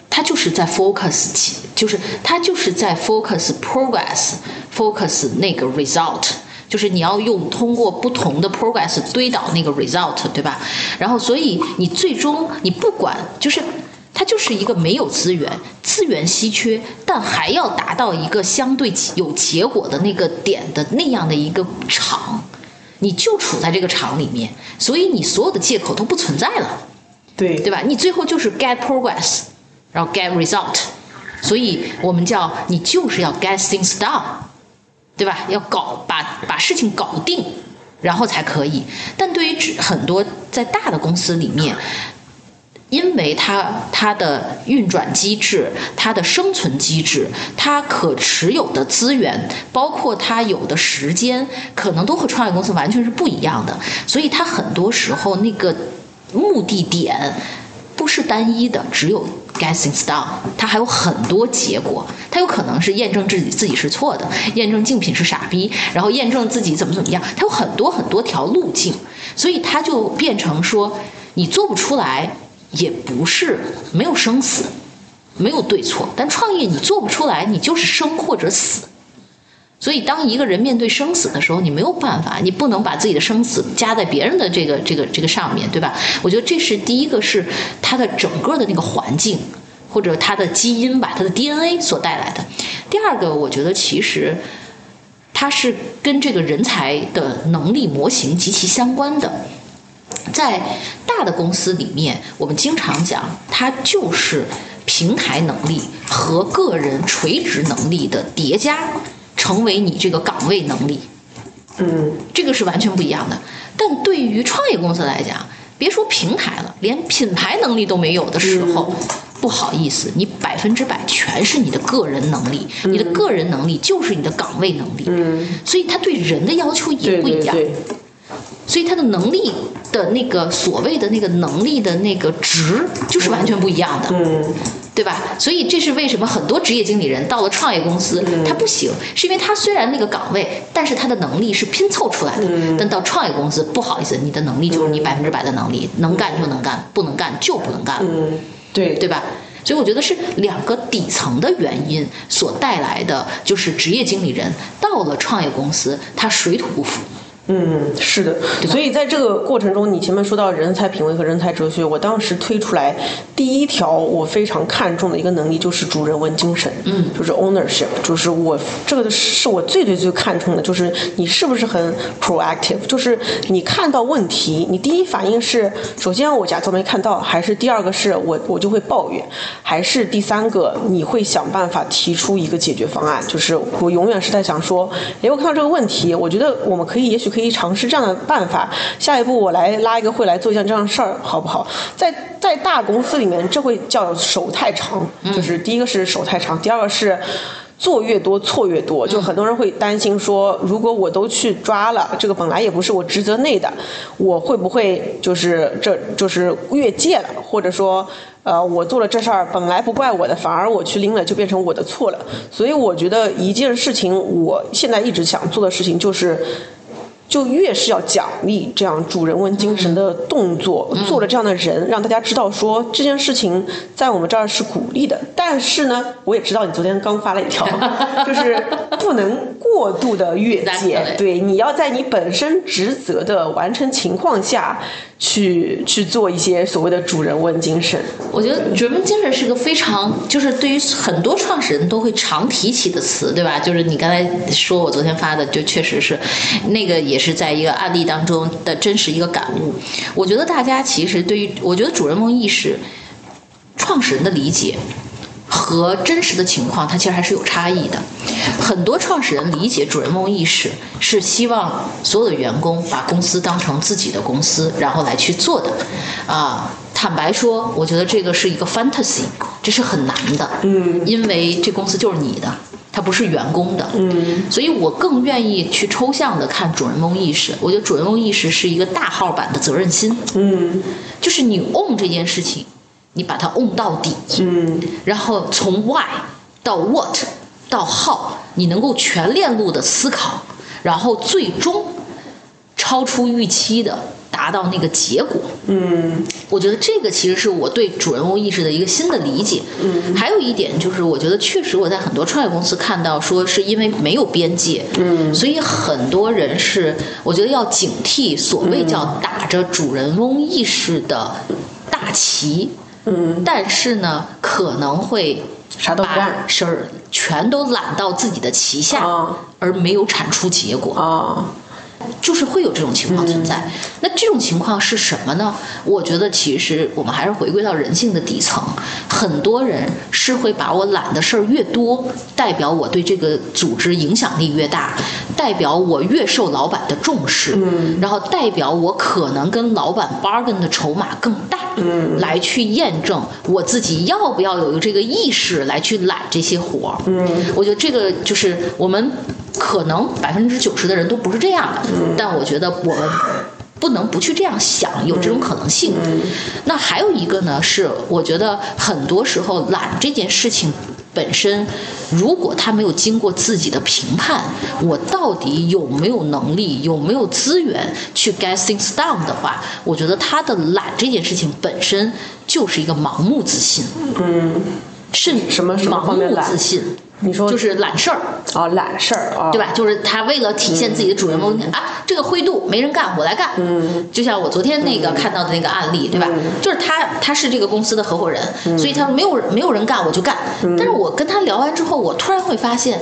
它就是在 focus，就是它就是在 focus progress，focus 那个 result。就是你要用通过不同的 progress 堆倒那个 result，对吧？然后所以你最终你不管就是它就是一个没有资源、资源稀缺，但还要达到一个相对有结果的那个点的那样的一个场，你就处在这个场里面，所以你所有的借口都不存在了，对对吧？你最后就是 get progress，然后 get result，所以我们叫你就是要 get things done。对吧？要搞把把事情搞定，然后才可以。但对于很多在大的公司里面，因为它它的运转机制、它的生存机制、它可持有的资源，包括它有的时间，可能都和创业公司完全是不一样的。所以它很多时候那个目的点是单一的，只有。Getting done，它还有很多结果，它有可能是验证自己自己是错的，验证竞品是傻逼，然后验证自己怎么怎么样，它有很多很多条路径，所以它就变成说，你做不出来也不是没有生死，没有对错，但创业你做不出来，你就是生或者死。所以，当一个人面对生死的时候，你没有办法，你不能把自己的生死加在别人的这个、这个、这个上面对吧？我觉得这是第一个，是他的整个的那个环境，或者他的基因吧，他的 DNA 所带来的。第二个，我觉得其实它是跟这个人才的能力模型极其相关的。在大的公司里面，我们经常讲，它就是平台能力和个人垂直能力的叠加。成为你这个岗位能力，嗯，这个是完全不一样的。但对于创业公司来讲，别说平台了，连品牌能力都没有的时候，不好意思，你百分之百全是你的个人能力，你的个人能力就是你的岗位能力。嗯，所以他对人的要求也不一样。所以他的能力的那个所谓的那个能力的那个值，就是完全不一样的。嗯。对吧？所以这是为什么很多职业经理人到了创业公司他不行，是因为他虽然那个岗位，但是他的能力是拼凑出来的。但到创业公司，不好意思，你的能力就是你百分之百的能力，能干就能干，不能干就不能干。嗯，对，对吧？所以我觉得是两个底层的原因所带来的，就是职业经理人到了创业公司，他水土不服。嗯，是的，所以在这个过程中，你前面说到人才品味和人才哲学，我当时推出来第一条我非常看重的一个能力就是主人文精神，嗯，就是 ownership，就是我这个是我最最最看重的，就是你是不是很 proactive，就是你看到问题，你第一反应是首先我假装没看到，还是第二个是我我就会抱怨，还是第三个你会想办法提出一个解决方案，就是我永远是在想说，哎，我看到这个问题，我觉得我们可以，也许可以。可以尝试这样的办法。下一步我来拉一个会来做一件这样的事儿，好不好？在在大公司里面，这会叫手太长，就是第一个是手太长，第二个是做越多错越多。就很多人会担心说，如果我都去抓了，这个本来也不是我职责内的，我会不会就是这就是越界了？或者说，呃，我做了这事儿本来不怪我的，反而我去拎了，就变成我的错了。所以我觉得一件事情，我现在一直想做的事情就是。就越是要奖励这样主人翁精神的动作，做了这样的人，让大家知道说这件事情在我们这儿是鼓励的。但是呢，我也知道你昨天刚发了一条，<laughs> 就是不能过度的越界，对，你要在你本身职责的完成情况下。去去做一些所谓的主人翁精神，我觉得主人翁精神是个非常，就是对于很多创始人都会常提起的词，对吧？就是你刚才说我昨天发的，就确实是，那个也是在一个案例当中的真实一个感悟。我觉得大家其实对于，我觉得主人翁意识，创始人的理解。和真实的情况，它其实还是有差异的。很多创始人理解主人翁意识，是希望所有的员工把公司当成自己的公司，然后来去做的。啊，坦白说，我觉得这个是一个 fantasy，这是很难的。嗯，因为这公司就是你的，它不是员工的。嗯，所以我更愿意去抽象的看主人翁意识。我觉得主人翁意识是一个大号版的责任心。嗯，就是你 own 这件事情。你把它 own 到底，嗯，然后从 why 到 what 到 how，你能够全链路的思考，然后最终超出预期的达到那个结果，嗯，我觉得这个其实是我对主人翁意识的一个新的理解，嗯，还有一点就是，我觉得确实我在很多创业公司看到说是因为没有边界，嗯，所以很多人是我觉得要警惕所谓叫打着主人翁意识的大旗。嗯，但是呢，可能会啥都干。事儿全都揽到自己的旗下，而没有产出结果。啊。就是会有这种情况存在，那这种情况是什么呢？我觉得其实我们还是回归到人性的底层，很多人是会把我揽的事儿越多，代表我对这个组织影响力越大，代表我越受老板的重视，嗯，然后代表我可能跟老板 bargain 的筹码更大，嗯，来去验证我自己要不要有这个意识来去揽这些活儿，嗯，我觉得这个就是我们。可能百分之九十的人都不是这样的，但我觉得我们不能不去这样想，有这种可能性。那还有一个呢，是我觉得很多时候懒这件事情本身，如果他没有经过自己的评判，我到底有没有能力、有没有资源去 get things done 的话，我觉得他的懒这件事情本身就是一个盲目自信。嗯，是什么什么盲目自信？你说就是懒事儿啊，懒事儿啊，对吧？就是他为了体现自己的主人翁啊，这个灰度没人干，我来干。嗯，就像我昨天那个看到的那个案例，对吧？就是他他是这个公司的合伙人，所以他说没有没有人干我就干。但是我跟他聊完之后，我突然会发现。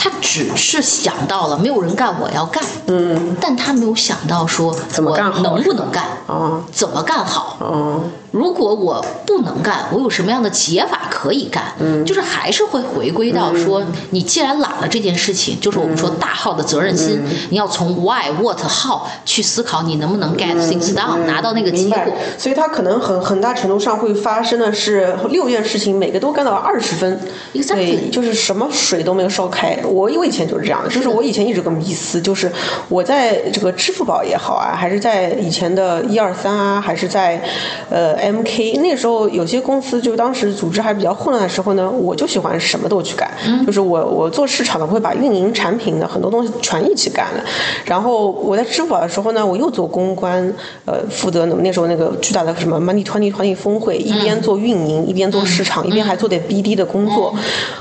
他只是想到了没有人干，我要干。嗯，但他没有想到说怎么干能不能干啊？怎么干好？哦，如果我不能干，我有什么样的解法可以干？嗯，就是还是会回归到说，你既然懒了这件事情，就是我们说大号的责任心，你要从 why what how 去思考，你能不能 get things done，拿到那个结果。所以他可能很很大程度上会发生的是六件事情，每个都干到二十分，对，就是什么水都没有烧开。我我以前就是这样的，就是我以前一直个迷思，就是我在这个支付宝也好啊，还是在以前的一二三啊，还是在呃 MK 那时候，有些公司就当时组织还比较混乱的时候呢，我就喜欢什么都去干，就是我我做市场的，我会把运营产品的很多东西全一起干了。然后我在支付宝的时候呢，我又做公关，呃，负责那时候那个巨大的什么 Money Twenty Twenty 峰会，一边做运营，一边做市场，一边还做点 BD 的工作。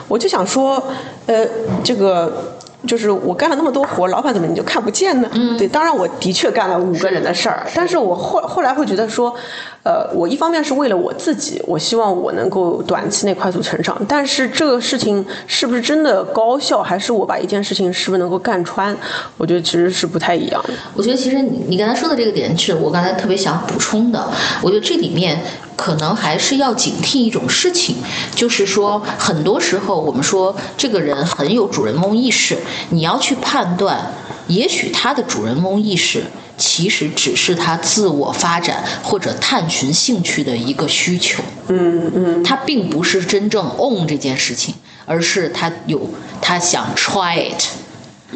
我就想说，呃，这个。就是我干了那么多活，老板怎么你就看不见呢？嗯，对，当然我的确干了五个人的事儿，但是我后后来会觉得说，呃，我一方面是为了我自己，我希望我能够短期内快速成长，但是这个事情是不是真的高效，还是我把一件事情是不是能够干穿，我觉得其实是不太一样的。我觉得其实你你刚才说的这个点是我刚才特别想补充的，我觉得这里面。可能还是要警惕一种事情，就是说，很多时候我们说这个人很有主人翁意识，你要去判断，也许他的主人翁意识其实只是他自我发展或者探寻兴趣的一个需求。嗯嗯，他并不是真正 own 这件事情，而是他有他想 try it。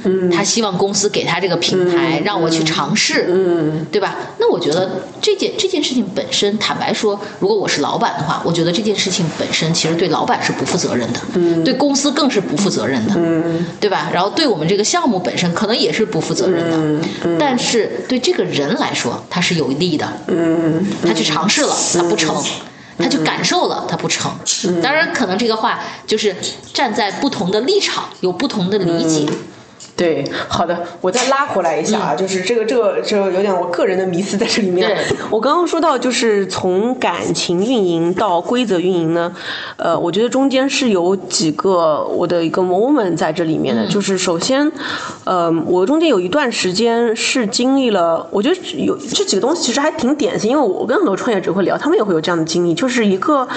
嗯，他希望公司给他这个平台，让我去尝试，嗯，对吧？那我觉得这件这件事情本身，坦白说，如果我是老板的话，我觉得这件事情本身其实对老板是不负责任的，嗯，对公司更是不负责任的，嗯，对吧？然后对我们这个项目本身可能也是不负责任的，嗯，但是对这个人来说，他是有利的，嗯，他去尝试了，他不成，他去感受了，他不成。当然，可能这个话就是站在不同的立场，有不同的理解。对，好的，我再拉回来一下啊，就是这个这个这个有点我个人的迷思在这里面。我刚刚说到，就是从感情运营到规则运营呢，呃，我觉得中间是有几个我的一个 moment 在这里面的。就是首先，呃，我中间有一段时间是经历了，我觉得有这几个东西其实还挺典型，因为我跟很多创业者会聊，他们也会有这样的经历，就是一个。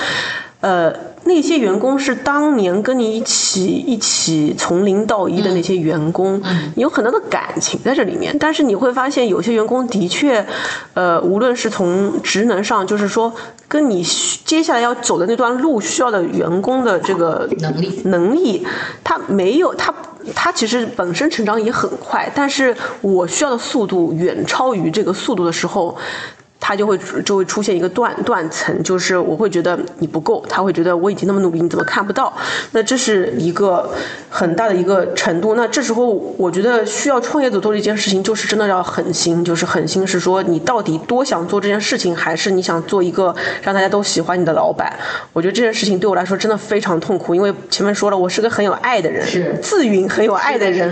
呃，那些员工是当年跟你一起一起从零到一的那些员工，有很多的感情在这里面。但是你会发现，有些员工的确，呃，无论是从职能上，就是说跟你接下来要走的那段路需要的员工的这个能力能力，他没有他他其实本身成长也很快，但是我需要的速度远超于这个速度的时候。他就会就会出现一个断断层，就是我会觉得你不够，他会觉得我已经那么努力，你怎么看不到？那这是一个很大的一个程度。那这时候我觉得需要创业者做的一件事情，就是真的要狠心，就是狠心是说你到底多想做这件事情，还是你想做一个让大家都喜欢你的老板？我觉得这件事情对我来说真的非常痛苦，因为前面说了，我是个很有爱的人，是自允很有爱的人，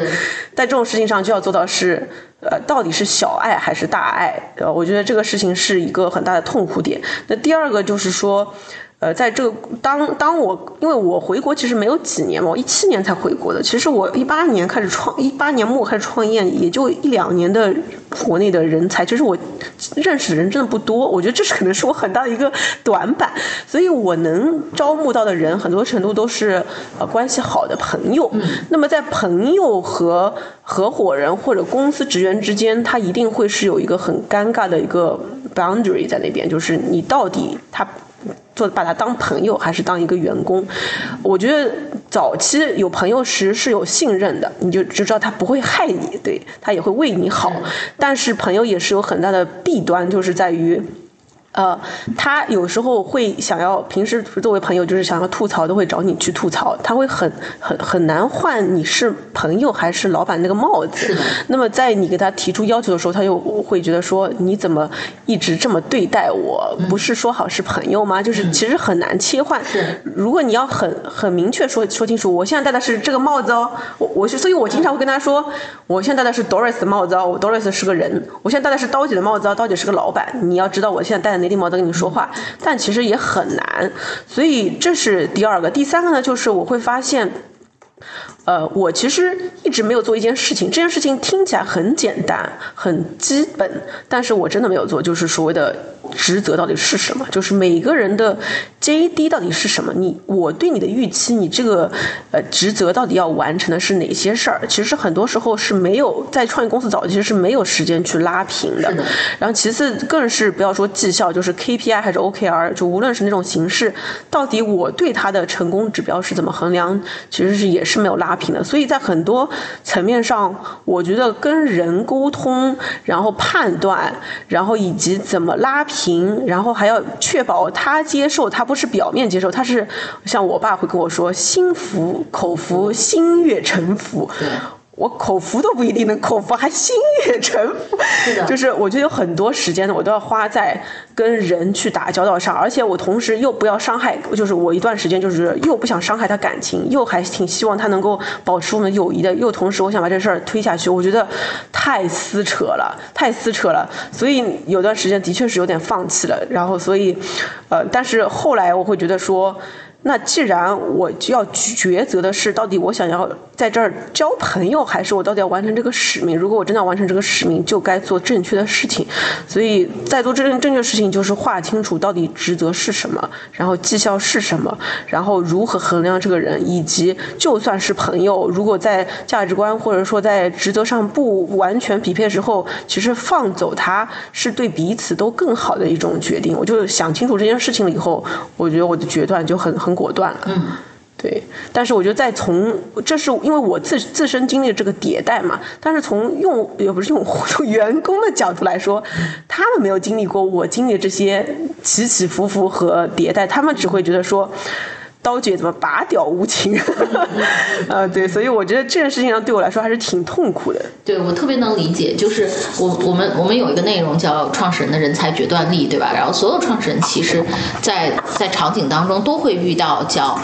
在这种事情上就要做到是。呃，到底是小爱还是大爱？呃，我觉得这个事情是一个很大的痛苦点。那第二个就是说。呃，在这个当当我因为我回国其实没有几年嘛，我一七年才回国的。其实我一八年开始创，一八年末开始创业，也就一两年的国内的人才，其实我认识的人真的不多。我觉得这是可能是我很大的一个短板，所以我能招募到的人，很多程度都是呃关系好的朋友。那么在朋友和合伙人或者公司职员之间，他一定会是有一个很尴尬的一个 boundary 在那边，就是你到底他。做把他当朋友还是当一个员工？我觉得早期有朋友时是有信任的，你就就知道他不会害你，对他也会为你好。但是朋友也是有很大的弊端，就是在于。呃，他有时候会想要，平时作为朋友就是想要吐槽，都会找你去吐槽。他会很很很难换你是朋友还是老板那个帽子。那么在你给他提出要求的时候，他又会觉得说你怎么一直这么对待我？不是说好是朋友吗？就是其实很难切换。如果你要很很明确说说清楚，我现在戴的是这个帽子哦，我我是，所以我经常会跟他说，我现在戴的是 Doris 的帽子哦，Doris 是个人。我现在戴的是刀姐的帽子哦，刀姐是个老板。你要知道我现在戴的。雷迪毛在跟你说话，但其实也很难，所以这是第二个。第三个呢，就是我会发现。呃，我其实一直没有做一件事情，这件事情听起来很简单、很基本，但是我真的没有做，就是所谓的职责到底是什么？就是每个人的 JD 到底是什么？你我对你的预期，你这个呃职责到底要完成的是哪些事儿？其实很多时候是没有在创业公司早期是没有时间去拉平的。然后其次更是不要说绩效，就是 KPI 还是 OKR，就无论是那种形式，到底我对它的成功指标是怎么衡量？其实是也是没有拉。拉平的，所以在很多层面上，我觉得跟人沟通，然后判断，然后以及怎么拉平，然后还要确保他接受，他不是表面接受，他是像我爸会跟我说，心服口服，心悦诚服。我口服都不一定能口服，还心悦诚服。是的，就是我觉得有很多时间呢，我都要花在跟人去打交道上，而且我同时又不要伤害，就是我一段时间就是又不想伤害他感情，又还挺希望他能够保持我们友谊的，又同时我想把这事儿推下去，我觉得太撕扯了，太撕扯了。所以有段时间的确是有点放弃了，然后所以，呃，但是后来我会觉得说。那既然我就要抉择的是，到底我想要在这儿交朋友，还是我到底要完成这个使命？如果我真的要完成这个使命，就该做正确的事情。所以在做正正确事情，就是划清楚到底职责是什么，然后绩效是什么，然后如何衡量这个人，以及就算是朋友，如果在价值观或者说在职责上不完全匹配的时候，其实放走他是对彼此都更好的一种决定。我就想清楚这件事情了以后，我觉得我的决断就很很。果断了，嗯，对，但是我觉得在从，这是因为我自自身经历这个迭代嘛，但是从用也不是用户，<laughs> 从员工的角度来说，他们没有经历过我经历这些起起伏伏和迭代，他们只会觉得说。刀姐怎么拔屌无情？<laughs> 呃，对，所以我觉得这件事情上对我来说还是挺痛苦的。对我特别能理解，就是我我们我们有一个内容叫创始人的人才决断力，对吧？然后所有创始人其实，在在场景当中都会遇到叫，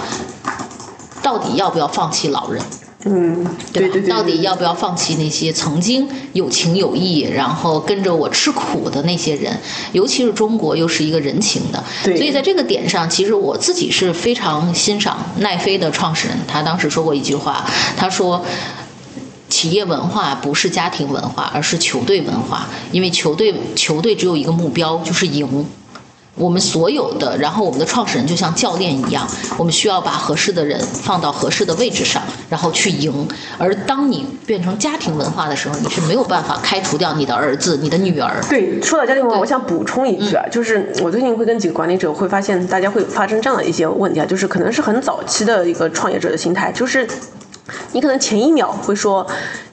到底要不要放弃老人？嗯，对吧？到底要不要放弃那些曾经有情有义，然后跟着我吃苦的那些人？尤其是中国又是一个人情的，所以在这个点上，其实我自己是非常欣赏奈飞的创始人。他当时说过一句话，他说：“企业文化不是家庭文化，而是球队文化，因为球队球队只有一个目标，就是赢。”我们所有的，然后我们的创始人就像教练一样，我们需要把合适的人放到合适的位置上，然后去赢。而当你变成家庭文化的时候，你是没有办法开除掉你的儿子、你的女儿。对，说到家庭文化，我想补充一句啊，就是我最近会跟几个管理者会发现，大家会发生这样的一些问题啊，就是可能是很早期的一个创业者的心态，就是你可能前一秒会说。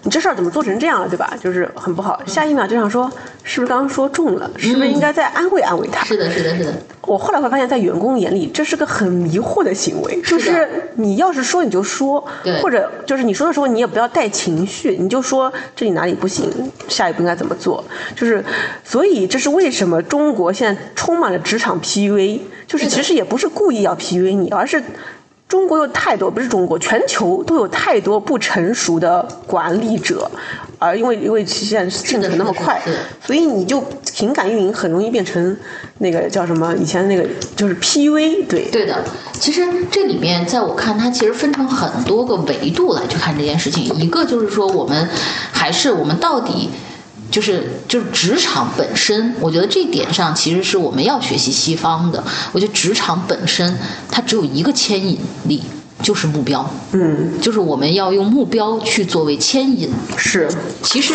你这事儿怎么做成这样了，对吧？就是很不好。下一秒就想说，是不是刚刚说中了？是不是应该再安慰安慰他？是的，是的，是的。我后来会发现，在员工眼里，这是个很迷惑的行为。就是你要是说你就说，或者就是你说的时候，你也不要带情绪，你就说这里哪里不行，下一步应该怎么做。就是，所以这是为什么中国现在充满了职场 PUA，就是其实也不是故意要 PUA 你，而是。中国有太多，不是中国，全球都有太多不成熟的管理者，而因为因为现在进程那么快，所以你就情感运营很容易变成那个叫什么？以前那个就是 PUA，对。对的，其实这里面在我看，它其实分成很多个维度来去看这件事情。一个就是说，我们还是我们到底。就是就是职场本身，我觉得这点上其实是我们要学习西方的。我觉得职场本身它只有一个牵引力，就是目标。嗯，就是我们要用目标去作为牵引。是，其实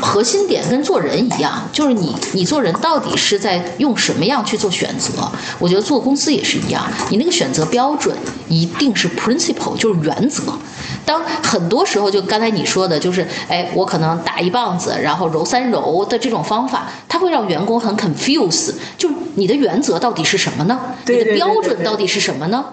核心点跟做人一样，就是你你做人到底是在用什么样去做选择？我觉得做公司也是一样，你那个选择标准一定是 principle，就是原则。当很多时候，就刚才你说的，就是，哎，我可能打一棒子，然后揉三揉的这种方法，它会让员工很 confuse。就是你的原则到底是什么呢？你的标准到底是什么呢？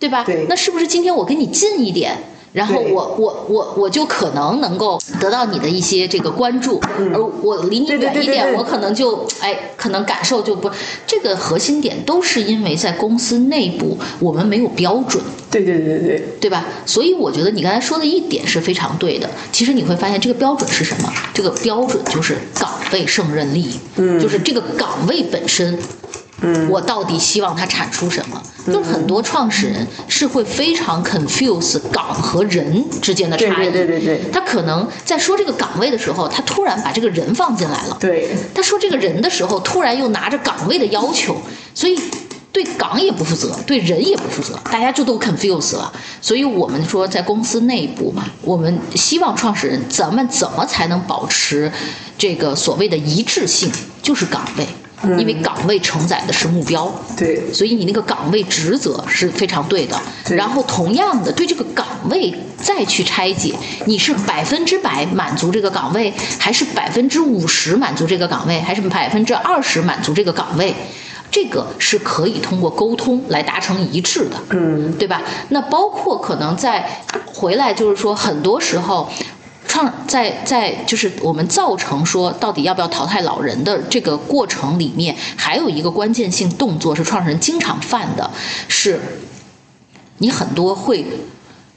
对吧？那是不是今天我跟你近一点？然后我我我我就可能能够得到你的一些这个关注，而我离你远一点，我可能就哎，可能感受就不。这个核心点都是因为在公司内部我们没有标准。对对对对，对吧？所以我觉得你刚才说的一点是非常对的。其实你会发现这个标准是什么？这个标准就是岗位胜任力，嗯，就是这个岗位本身。嗯，我到底希望他产出什么？就是很多创始人是会非常 confuse 岗和人之间的差异。对对对对。他可能在说这个岗位的时候，他突然把这个人放进来了。对。他说这个人的时候，突然又拿着岗位的要求，所以对岗也不负责，对人也不负责，大家就都 confuse 了。所以我们说，在公司内部嘛，我们希望创始人咱们怎么才能保持这个所谓的一致性？就是岗位。因为岗位承载的是目标，对，所以你那个岗位职责是非常对的。然后同样的，对这个岗位再去拆解，你是百分之百满足这个岗位，还是百分之五十满足这个岗位，还是百分之二十满足这个岗位？这个是可以通过沟通来达成一致的，嗯，对吧？那包括可能在回来，就是说很多时候。创在在就是我们造成说到底要不要淘汰老人的这个过程里面，还有一个关键性动作是创始人经常犯的，是，你很多会。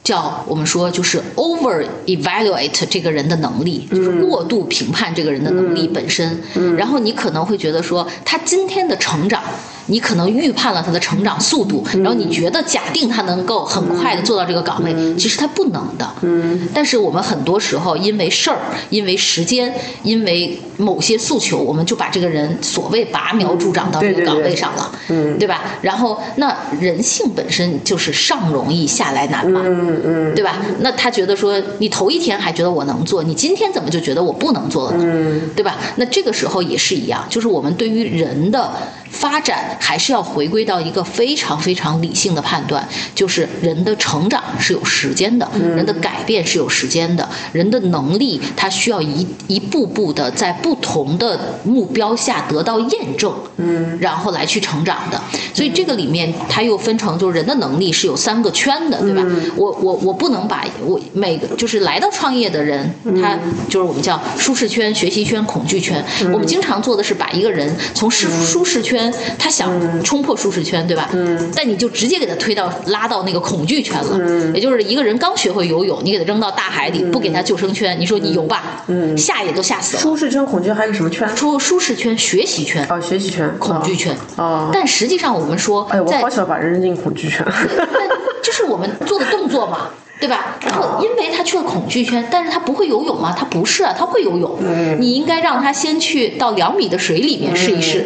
叫我们说就是 over evaluate 这个人的能力，就是过度评判这个人的能力本身。然后你可能会觉得说他今天的成长。你可能预判了他的成长速度，然后你觉得假定他能够很快的做到这个岗位，其实他不能的。嗯。但是我们很多时候因为事儿、因为时间、因为某些诉求，我们就把这个人所谓拔苗助长到这个岗位上了，嗯，对吧？然后那人性本身就是上容易下来难嘛，嗯嗯，对吧？那他觉得说你头一天还觉得我能做，你今天怎么就觉得我不能做了呢？嗯，对吧？那这个时候也是一样，就是我们对于人的。发展还是要回归到一个非常非常理性的判断，就是人的成长是有时间的，人的改变是有时间的，人的能力他需要一一步步的在不同的目标下得到验证，嗯，然后来去成长的。所以这个里面它又分成，就是人的能力是有三个圈的，对吧？我我我不能把我每个就是来到创业的人，他就是我们叫舒适圈、学习圈、恐惧圈。我们经常做的是把一个人从舒舒适圈。他想冲破舒适圈，对吧？嗯。但你就直接给他推到拉到那个恐惧圈了。嗯。也就是一个人刚学会游泳，你给他扔到大海里，不给他救生圈，你说你游吧？嗯。吓也都吓死了。舒适圈、恐惧还有什么圈？舒舒适圈、学习圈。哦，学习圈。恐惧圈。哦。但实际上我们说，哎，我好想把人扔进恐惧圈。<laughs> 就是我们做的动作嘛。对吧？然后，因为他去了恐惧圈，但是他不会游泳吗？他不是啊，他会游泳。你应该让他先去到两米的水里面试一试，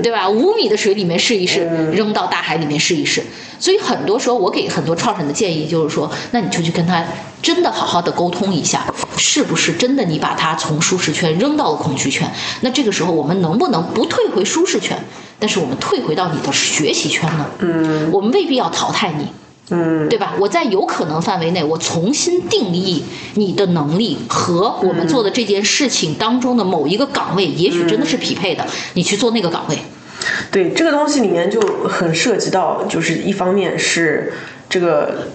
对吧？五米的水里面试一试，扔到大海里面试一试。所以很多时候，我给很多创始人的建议就是说，那你就去跟他真的好好的沟通一下，是不是真的你把他从舒适圈扔到了恐惧圈？那这个时候，我们能不能不退回舒适圈，但是我们退回到你的学习圈呢？嗯，我们未必要淘汰你。嗯，对吧？我在有可能范围内，我重新定义你的能力和我们做的这件事情当中的某一个岗位，也许真的是匹配的，你去做那个岗位。对，这个东西里面就很涉及到，就是一方面是这个。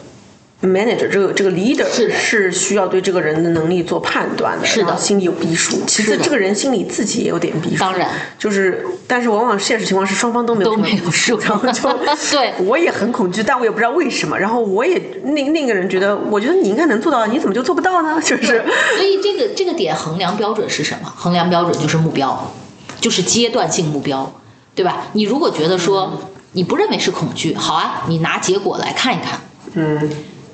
Manager 这个这个 leader 是需要对这个人的能力做判断的，是的，心里有逼数。其次，这个人心里自己也有点逼数。当然，就是，但是往往现实情况是双方都没有都没有数，然后就 <laughs> 对，我也很恐惧，但我也不知道为什么。然后我也那那个人觉得，我觉得你应该能做到，你怎么就做不到呢？<laughs> 就是，所以这个这个点衡量标准是什么？衡量标准就是目标，就是阶段性目标，对吧？你如果觉得说你不认为是恐惧，好啊，你拿结果来看一看，嗯。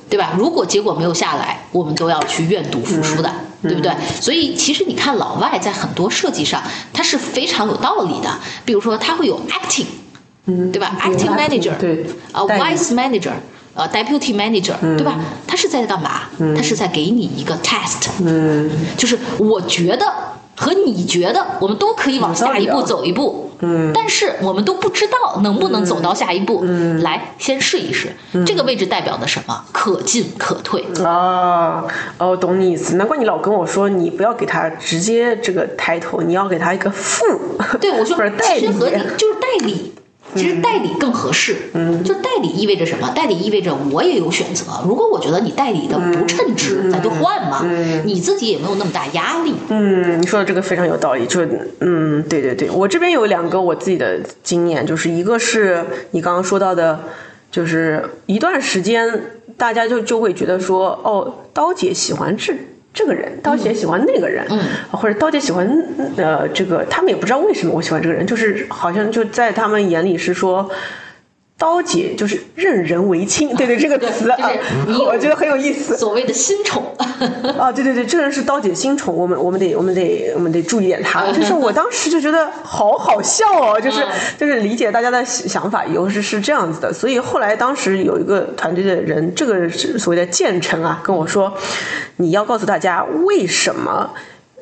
对吧？如果结果没有下来，我们都要去愿赌服输的，对不对？所以其实你看老外在很多设计上，他是非常有道理的。比如说，他会有 acting，嗯，对吧？acting manager，对，啊，vice manager，呃，deputy manager，对吧？他是在干嘛？他是在给你一个 test，嗯，就是我觉得和你觉得，我们都可以往下一步走一步。嗯，但是我们都不知道能不能走到下一步。嗯，来先试一试。这个位置代表的什么？可进可退。啊，哦，懂你意思。难怪你老跟我说，你不要给他直接这个抬头，你要给他一个副。对，我说 <laughs> 代理，就是代理。其实代理更合适，嗯，就代理意味着什么？代理意味着我也有选择。如果我觉得你代理的不称职，咱就换嘛。你自己也没有那么大压力。嗯，你说的这个非常有道理。就嗯，对对对，我这边有两个我自己的经验，就是一个是你刚刚说到的，就是一段时间大家就就会觉得说，哦，刀姐喜欢这。这个人，刀姐喜欢那个人，或者刀姐喜欢呃这个，他们也不知道为什么我喜欢这个人，就是好像就在他们眼里是说。刀姐就是任人唯亲，<laughs> 对对，这个词啊，我觉得很有意思。所谓的新宠 <laughs> 啊，对对对，这人是刀姐新宠，我们我们得我们得我们得注意点他。就是我当时就觉得好好笑哦，<laughs> 就是就是理解大家的想法，有时是这样子的。所以后来当时有一个团队的人，这个是所谓的建成啊，跟我说，你要告诉大家为什么。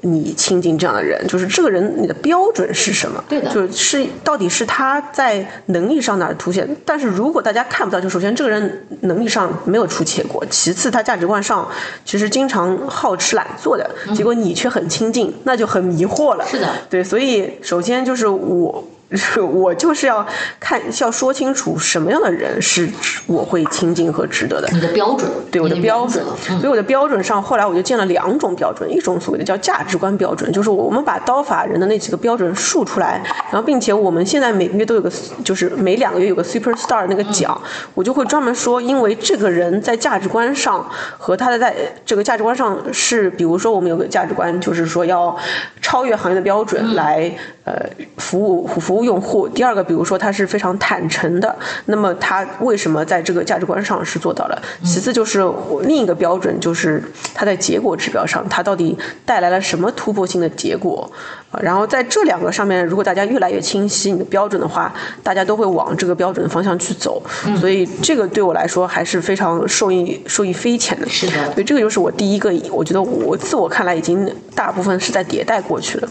你亲近这样的人，就是这个人，你的标准是什么？对的，就是到底是他在能力上哪凸显？但是如果大家看不到，就首先这个人能力上没有出切过，其次他价值观上其实经常好吃懒做的，结果你却很亲近，那就很迷惑了。是的，对，所以首先就是我。是我就是要看，要说清楚什么样的人是我会亲近和值得的。你的标准，对我的标准。所以我的标准上，后来我就建了两种标准，一种所谓的叫价值观标准，就是我们把刀法人的那几个标准竖出来，然后并且我们现在每个月都有个，就是每两个月有个 super star 那个奖，我就会专门说，因为这个人在价值观上和他的在这个价值观上是，比如说我们有个价值观，就是说要超越行业的标准来呃服务服。服务用户，第二个，比如说他是非常坦诚的，那么他为什么在这个价值观上是做到了？其次就是另一个标准，就是他在结果指标上，他到底带来了什么突破性的结果？啊，然后在这两个上面，如果大家越来越清晰你的标准的话，大家都会往这个标准的方向去走。所以这个对我来说还是非常受益受益匪浅的。是的，所以这个就是我第一个，我觉得我自我看来已经大部分是在迭代过去了。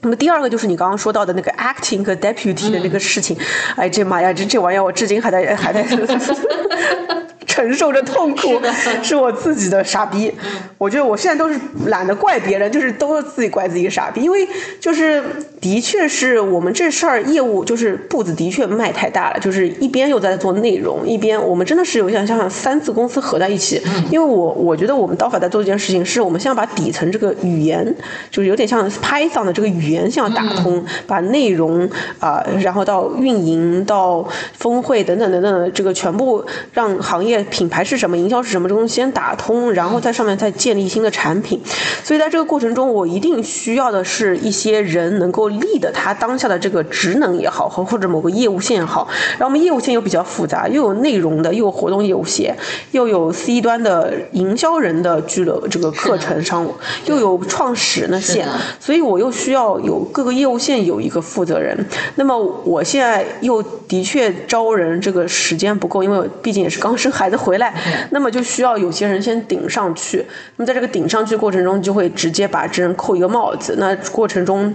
那么第二个就是你刚刚说到的那个 acting 和 deputy 的那个事情，哎，这妈呀，这这玩意儿我至今还在还在。<laughs> <laughs> 承受着痛苦是我自己的傻逼，我觉得我现在都是懒得怪别人，就是都是自己怪自己傻逼，因为就是的确是我们这事儿业务就是步子的确迈太大了，就是一边又在做内容，一边我们真的是有想想想三次公司合在一起，因为我我觉得我们刀法在做一件事情，是我们先要把底层这个语言，就是有点像 Python 的这个语言先要打通，把内容啊，然后到运营到峰会等等等等的这个全部让行业。品牌是什么？营销是什么？这东西先打通，然后在上面再建立新的产品。所以在这个过程中，我一定需要的是一些人能够立的他当下的这个职能也好，和或者某个业务线也好。然后我们业务线又比较复杂，又有内容的，又有活动业务线，又有 C 端的营销人的俱乐这个课程商务，又有创始人的线。所以我又需要有各个业务线有一个负责人。那么我现在又的确招人这个时间不够，因为毕竟也是刚生孩子。回来，那么就需要有些人先顶上去。那么在这个顶上去过程中，就会直接把这人扣一个帽子。那过程中，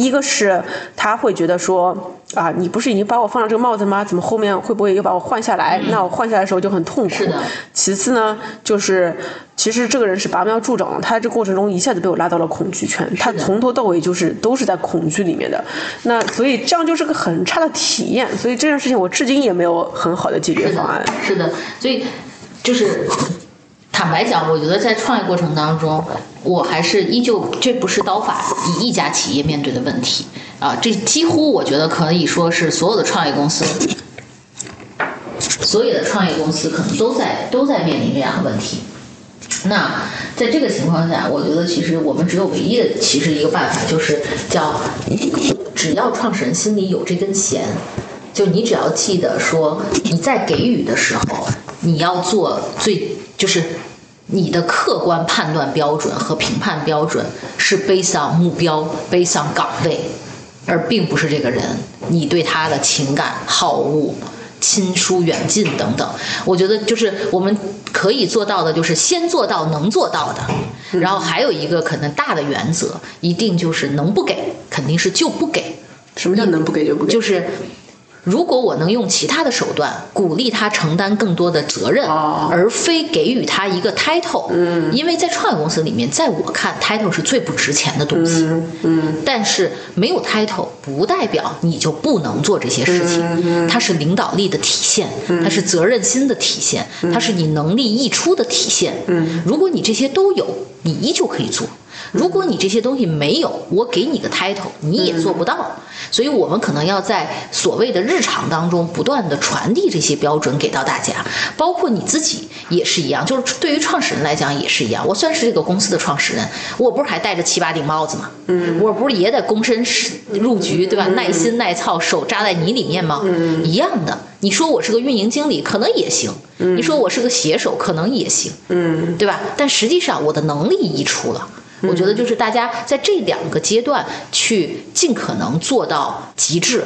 一个是他会觉得说。啊，你不是已经把我放了这个帽子吗？怎么后面会不会又把我换下来？那我换下来的时候就很痛苦。其次呢，就是其实这个人是拔苗助长，他这过程中一下子被我拉到了恐惧圈，他从头到尾就是都是在恐惧里面的。那所以这样就是个很差的体验。所以这件事情我至今也没有很好的解决方案。是的，所以就是坦白讲，我觉得在创业过程当中，我还是依旧这不是刀法一一家企业面对的问题。啊，这几乎我觉得可以说是所有的创业公司，所有的创业公司可能都在都在面临这样的问题。那在这个情况下，我觉得其实我们只有唯一的其实一个办法，就是叫只要创始人心里有这根弦，就你只要记得说你在给予的时候，你要做最就是你的客观判断标准和评判标准是 based on 目标，based on 岗位。而并不是这个人，你对他的情感、好恶、亲疏远近等等，我觉得就是我们可以做到的，就是先做到能做到的。然后还有一个可能大的原则，一定就是能不给，肯定是就不给。什么叫能不给就不给？就是。如果我能用其他的手段鼓励他承担更多的责任，而非给予他一个 title，嗯，因为在创业公司里面，在我看 title 是最不值钱的东西，嗯，但是没有 title 不代表你就不能做这些事情，它是领导力的体现，它是责任心的体现，它是你能力溢出的体现，嗯，如果你这些都有，你依旧可以做。如果你这些东西没有，我给你个 title，你也做不到。所以，我们可能要在所谓的日常当中不断的传递这些标准给到大家，包括你自己也是一样。就是对于创始人来讲也是一样。我算是这个公司的创始人，我不是还戴着七八顶帽子吗？嗯，我不是也得躬身入局，对吧？耐心耐操，手扎在泥里面吗？嗯，一样的。你说我是个运营经理，可能也行。嗯，你说我是个写手，可能也行。嗯，对吧？但实际上我的能力溢出了。我觉得就是大家在这两个阶段去尽可能做到极致。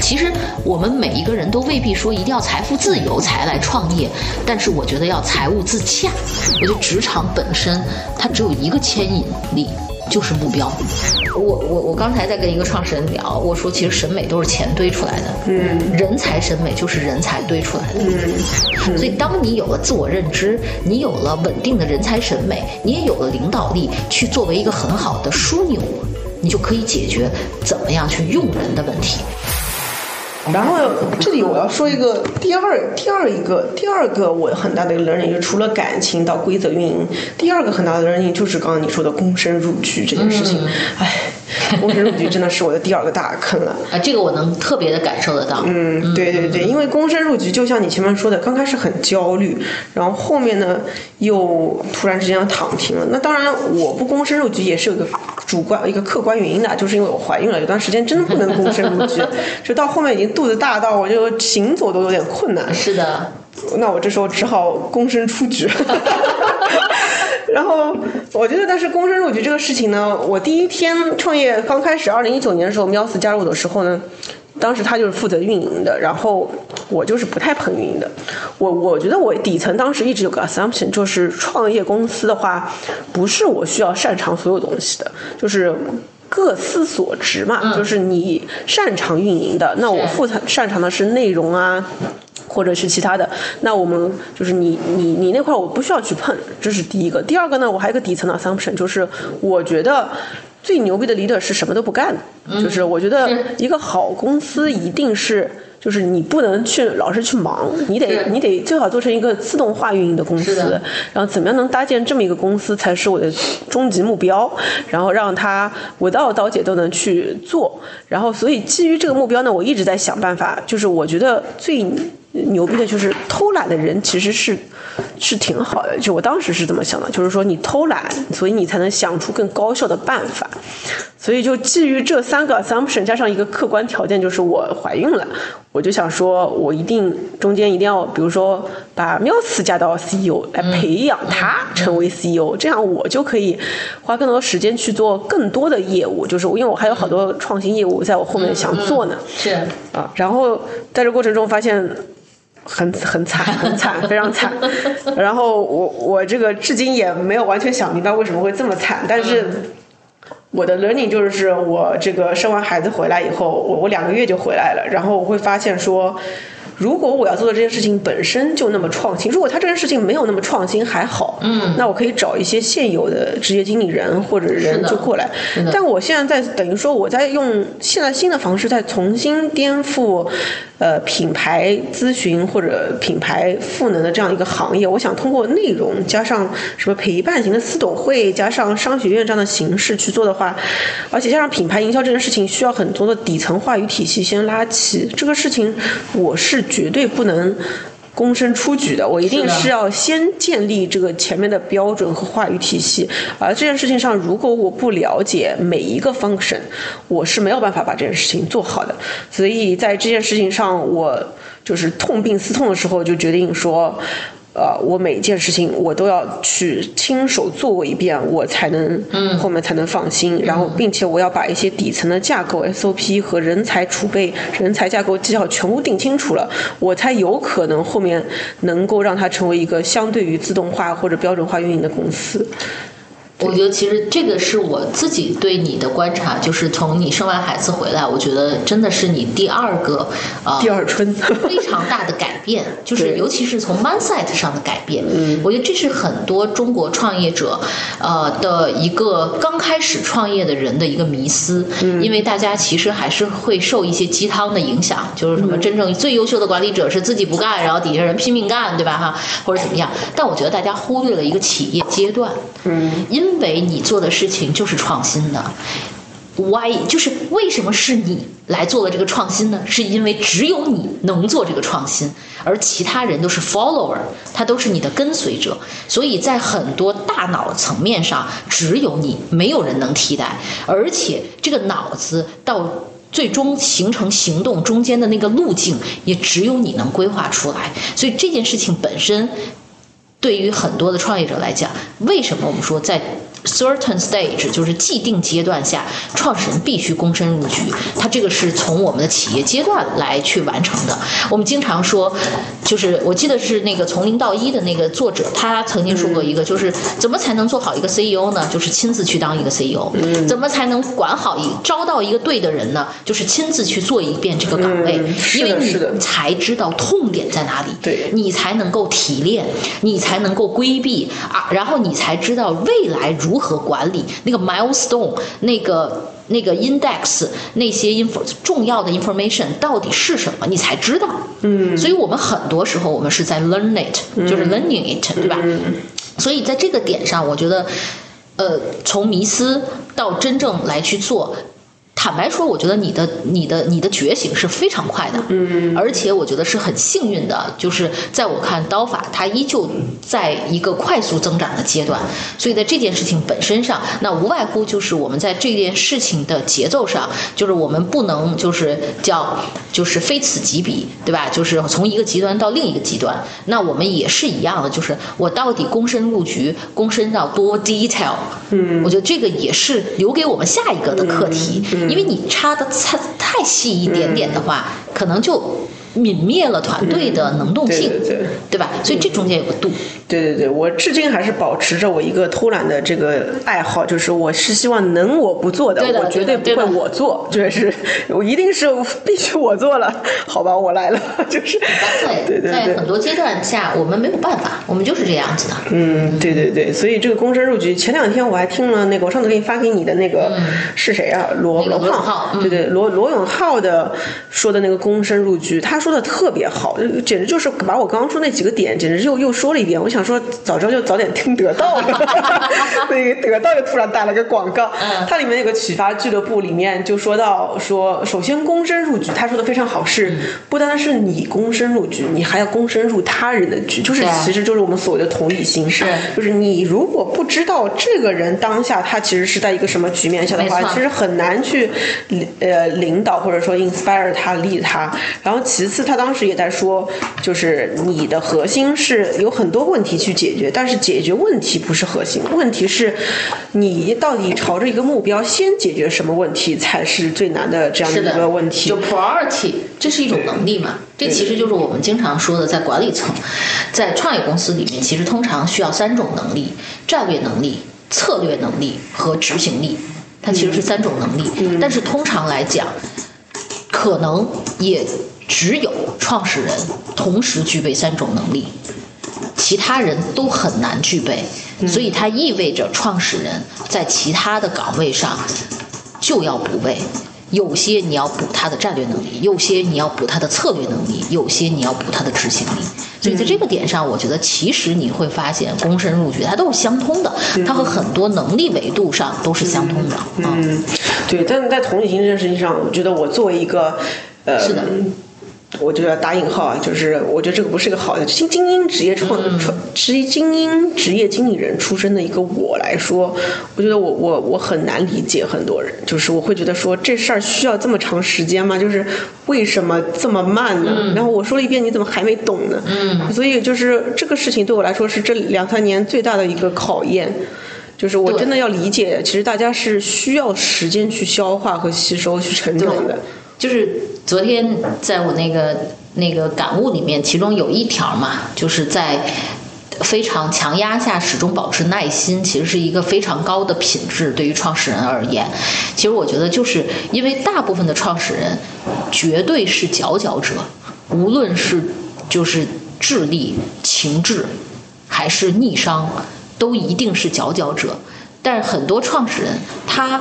其实我们每一个人都未必说一定要财富自由才来创业，但是我觉得要财务自洽。我觉得职场本身它只有一个牵引力。就是目标。我我我刚才在跟一个创始人聊，我说其实审美都是钱堆出来的，嗯，人才审美就是人才堆出来的，嗯，所以当你有了自我认知，你有了稳定的人才审美，你也有了领导力，去作为一个很好的枢纽。你就可以解决怎么样去用人的问题。然后这里我要说一个第二第二一个第二个我很大的一个 learning，就除了感情到规则运营，第二个很大的 learning 就是刚刚你说的躬身入局这件事情。哎，<laughs> 躬身入局真的是我的第二个大坑了。啊，这个我能特别的感受得到。嗯，对对对，因为躬身入局就像你前面说的，刚开始很焦虑，然后后面呢又突然之间躺平了。那当然，我不躬身入局也是有个主观一个客观原因的，就是因为我怀孕了，有段时间真的不能躬身入局，<laughs> 就到后面已经。肚子大到我就行走都有点困难。是的，那我这时候只好躬身出局。<laughs> 然后我觉得，但是躬身入局这个事情呢，我第一天创业刚开始，二零一九年的时候，喵四加入的时候呢，当时他就是负责运营的，然后我就是不太碰运营的。我我觉得我底层当时一直有个 assumption，就是创业公司的话，不是我需要擅长所有东西的，就是。各司所职嘛，就是你擅长运营的，那我负责擅长的是内容啊，或者是其他的。那我们就是你你你那块我不需要去碰，这是第一个。第二个呢，我还有个底层的 assumption，就是我觉得最牛逼的 leader 是什么都不干的，就是我觉得一个好公司一定是。就是你不能去老是去忙，你得你得最好做成一个自动化运营的公司，然后怎么样能搭建这么一个公司才是我的终极目标，然后让他我到刀姐都能去做，然后所以基于这个目标呢，我一直在想办法，就是我觉得最。牛逼的就是偷懒的人其实是是挺好的，就我当时是这么想的，就是说你偷懒，所以你才能想出更高效的办法。所以就基于这三个 assumption 加上一个客观条件，就是我怀孕了，我就想说，我一定中间一定要，比如说把喵斯加到 CEO 来培养他成为 CEO，这样我就可以花更多时间去做更多的业务。就是因为我还有好多创新业务在我后面想做呢。是啊，然后在这过程中发现。很很惨，很惨，非常惨。然后我我这个至今也没有完全想明白为什么会这么惨。但是我的 learning 就是我这个生完孩子回来以后，我我两个月就回来了，然后我会发现说。如果我要做的这件事情本身就那么创新，如果他这件事情没有那么创新还好，嗯，那我可以找一些现有的职业经理人或者人就过来。但我现在在等于说我在用现在新的方式在重新颠覆，呃，品牌咨询或者品牌赋能的这样一个行业。我想通过内容加上什么陪伴型的私董会，加上商学院这样的形式去做的话，而且加上品牌营销这件事情需要很多的底层话语体系先拉起。这个事情我是。绝对不能躬身出局的，我一定是要先建立这个前面的标准和话语体系。而这件事情上，如果我不了解每一个 function，我是没有办法把这件事情做好的。所以在这件事情上，我就是痛定思痛的时候，就决定说。呃，我每一件事情我都要去亲手做过一遍，我才能后面才能放心。然后，并且我要把一些底层的架构 SOP 和人才储备、人才架构绩效全部定清楚了，我才有可能后面能够让它成为一个相对于自动化或者标准化运营的公司。我觉得其实这个是我自己对你的观察，就是从你生完孩子回来，我觉得真的是你第二个呃第二春。<laughs> 非常大的改变，就是尤其是从 mindset 上的改变。嗯，我觉得这是很多中国创业者呃的一个刚开始创业的人的一个迷思，因为大家其实还是会受一些鸡汤的影响，就是什么真正最优秀的管理者是自己不干，然后底下人拼命干，对吧？哈，或者怎么样？但我觉得大家忽略了一个企业阶段，嗯，因因为你做的事情就是创新的，why 就是为什么是你来做了这个创新呢？是因为只有你能做这个创新，而其他人都是 follower，他都是你的跟随者。所以在很多大脑层面上，只有你，没有人能替代。而且这个脑子到最终形成行动中间的那个路径，也只有你能规划出来。所以这件事情本身。对于很多的创业者来讲，为什么我们说在？Certain stage 就是既定阶段下，创始人必须躬身入局。他这个是从我们的企业阶段来去完成的。我们经常说，就是我记得是那个从零到一的那个作者，他曾经说过一个，就是怎么才能做好一个 CEO 呢？就是亲自去当一个 CEO。嗯怎么才能管好一招到一个对的人呢？就是亲自去做一遍这个岗位，因为你才知道痛点在哪里，对你才能够提炼，你才能够规避啊，然后你才知道未来如。如何管理那个 milestone 那个那个 index 那些 info 重要的 information 到底是什么，你才知道。嗯，所以我们很多时候我们是在 learn it，就是 learning it，对吧？所以在这个点上，我觉得，呃，从迷思到真正来去做。坦白说，我觉得你的、你的、你的觉醒是非常快的，嗯，而且我觉得是很幸运的，就是在我看刀法，它依旧在一个快速增长的阶段，所以在这件事情本身上，那无外乎就是我们在这件事情的节奏上，就是我们不能就是叫就是非此即彼，对吧？就是从一个极端到另一个极端，那我们也是一样的，就是我到底躬身入局，躬身到多 detail，嗯，我觉得这个也是留给我们下一个的课题。因为你插的太太细一点点的话，可能就。泯灭了团队的能动性，对对对吧？所以这中间有个度。对对对，我至今还是保持着我一个偷懒的这个爱好，就是我是希望能我不做的，我绝对不会我做，就是 <laughs> 我一定是必须我做了，<laughs> 好吧，我来了，<laughs> 就是对对对，在很多阶段下，我们没有办法，我们就是这样子的。嗯，对对对，所以这个躬身入局，前两天我还听了那个，我上次给你发给你的那个是谁啊？罗罗永浩，对对，罗罗永浩的说的那个躬身入局，他说的特别好，简直就是把我刚刚说那几个点，简直又又说了一遍。我想说。早知道就早点听得到了，<laughs> 那个得到就突然打了个广告。它里面有个启发俱乐部，里面就说到说，首先躬身入局，他说的非常好，是不单单是你躬身入局，你还要躬身入他人的局，就是其实就是我们所谓的同理心。是，就是你如果不知道这个人当下他其实是在一个什么局面下的话，其实很难去呃领导或者说 inspire 他 lead 他。然后其次，他当时也在说，就是你的核心是有很多问题去解。决，但是解决问题不是核心，问题是，你到底朝着一个目标，先解决什么问题才是最难的这样的一个问题。就 priority，这是一种能力嘛？这其实就是我们经常说的，在管理层，在创业公司里面，其实通常需要三种能力：战略能力、策略能力和执行力。它其实是三种能力，但是通常来讲，可能也只有创始人同时具备三种能力。其他人都很难具备，所以它意味着创始人在其他的岗位上就要补位。有些你要补他的战略能力，有些你要补他的策略能力，有些你要补他的执行力。所以在这个点上，我觉得其实你会发现，躬身入局它都是相通的，它和很多能力维度上都是相通的。嗯，对。但是在同理心这件事情上，我觉得我作为一个呃。是的。我就要打引号啊，就是我觉得这个不是一个好的精精英职业创创职业精英职业经理人出身的一个我来说，我觉得我我我很难理解很多人，就是我会觉得说这事儿需要这么长时间吗？就是为什么这么慢呢？然后我说了一遍，你怎么还没懂呢？嗯，所以就是这个事情对我来说是这两三年最大的一个考验，就是我真的要理解，其实大家是需要时间去消化和吸收去成长的。就是昨天在我那个那个感悟里面，其中有一条嘛，就是在非常强压下始终保持耐心，其实是一个非常高的品质。对于创始人而言，其实我觉得就是因为大部分的创始人绝对是佼佼者，无论是就是智力、情志还是逆商，都一定是佼佼者。但是很多创始人他。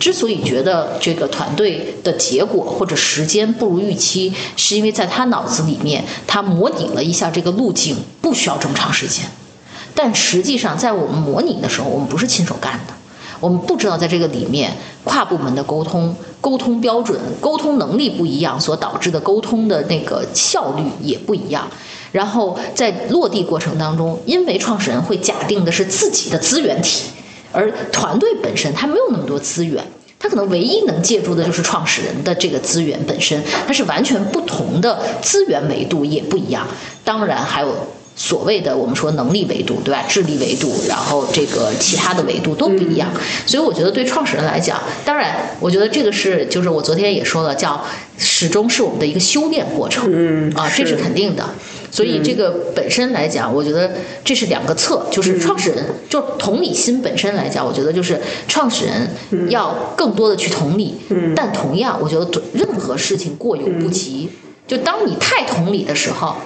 之所以觉得这个团队的结果或者时间不如预期，是因为在他脑子里面，他模拟了一下这个路径，不需要这么长时间。但实际上，在我们模拟的时候，我们不是亲手干的，我们不知道在这个里面跨部门的沟通、沟通标准、沟通能力不一样所导致的沟通的那个效率也不一样。然后在落地过程当中，因为创始人会假定的是自己的资源体。而团队本身，它没有那么多资源，它可能唯一能借助的就是创始人的这个资源本身，它是完全不同的资源维度也不一样。当然还有所谓的我们说能力维度，对吧？智力维度，然后这个其他的维度都不一样。所以我觉得对创始人来讲，当然我觉得这个是就是我昨天也说了，叫始终是我们的一个修炼过程，嗯啊，这是肯定的。所以这个本身来讲，我觉得这是两个侧，就是创始人，就同理心本身来讲，我觉得就是创始人要更多的去同理。但同样，我觉得任何事情过犹不及。就当你太同理的时候，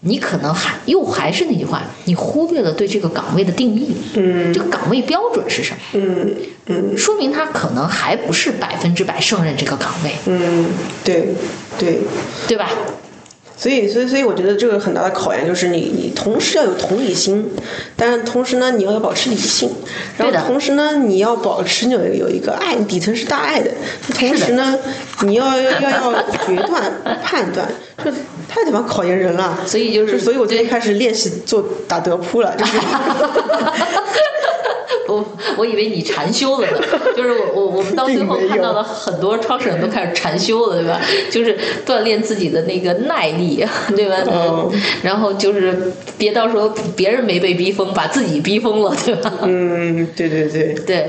你可能还又还是那句话，你忽略了对这个岗位的定义。嗯，这个岗位标准是什么？嗯嗯，说明他可能还不是百分之百胜任这个岗位。嗯，对对对吧？所以，所以，所以，我觉得这个很大的考验就是你，你同时要有同理心，但是同时呢，你要保持理性，然后同时呢，你要保持有有一个爱，底层是大爱的，同时呢，你要 <laughs> <laughs> 要要决断判断，这太他妈考验人了。所以就是，所以我最近开始练习做打德扑了，就是。<laughs> <laughs> 我我以为你禅修了呢，就是我我我们到最后看到了很多创始人都开始禅修了，对吧？就是锻炼自己的那个耐力，<laughs> 对吧？嗯。然后就是别到时候别人没被逼疯，把自己逼疯了，对吧？嗯，对对对。对。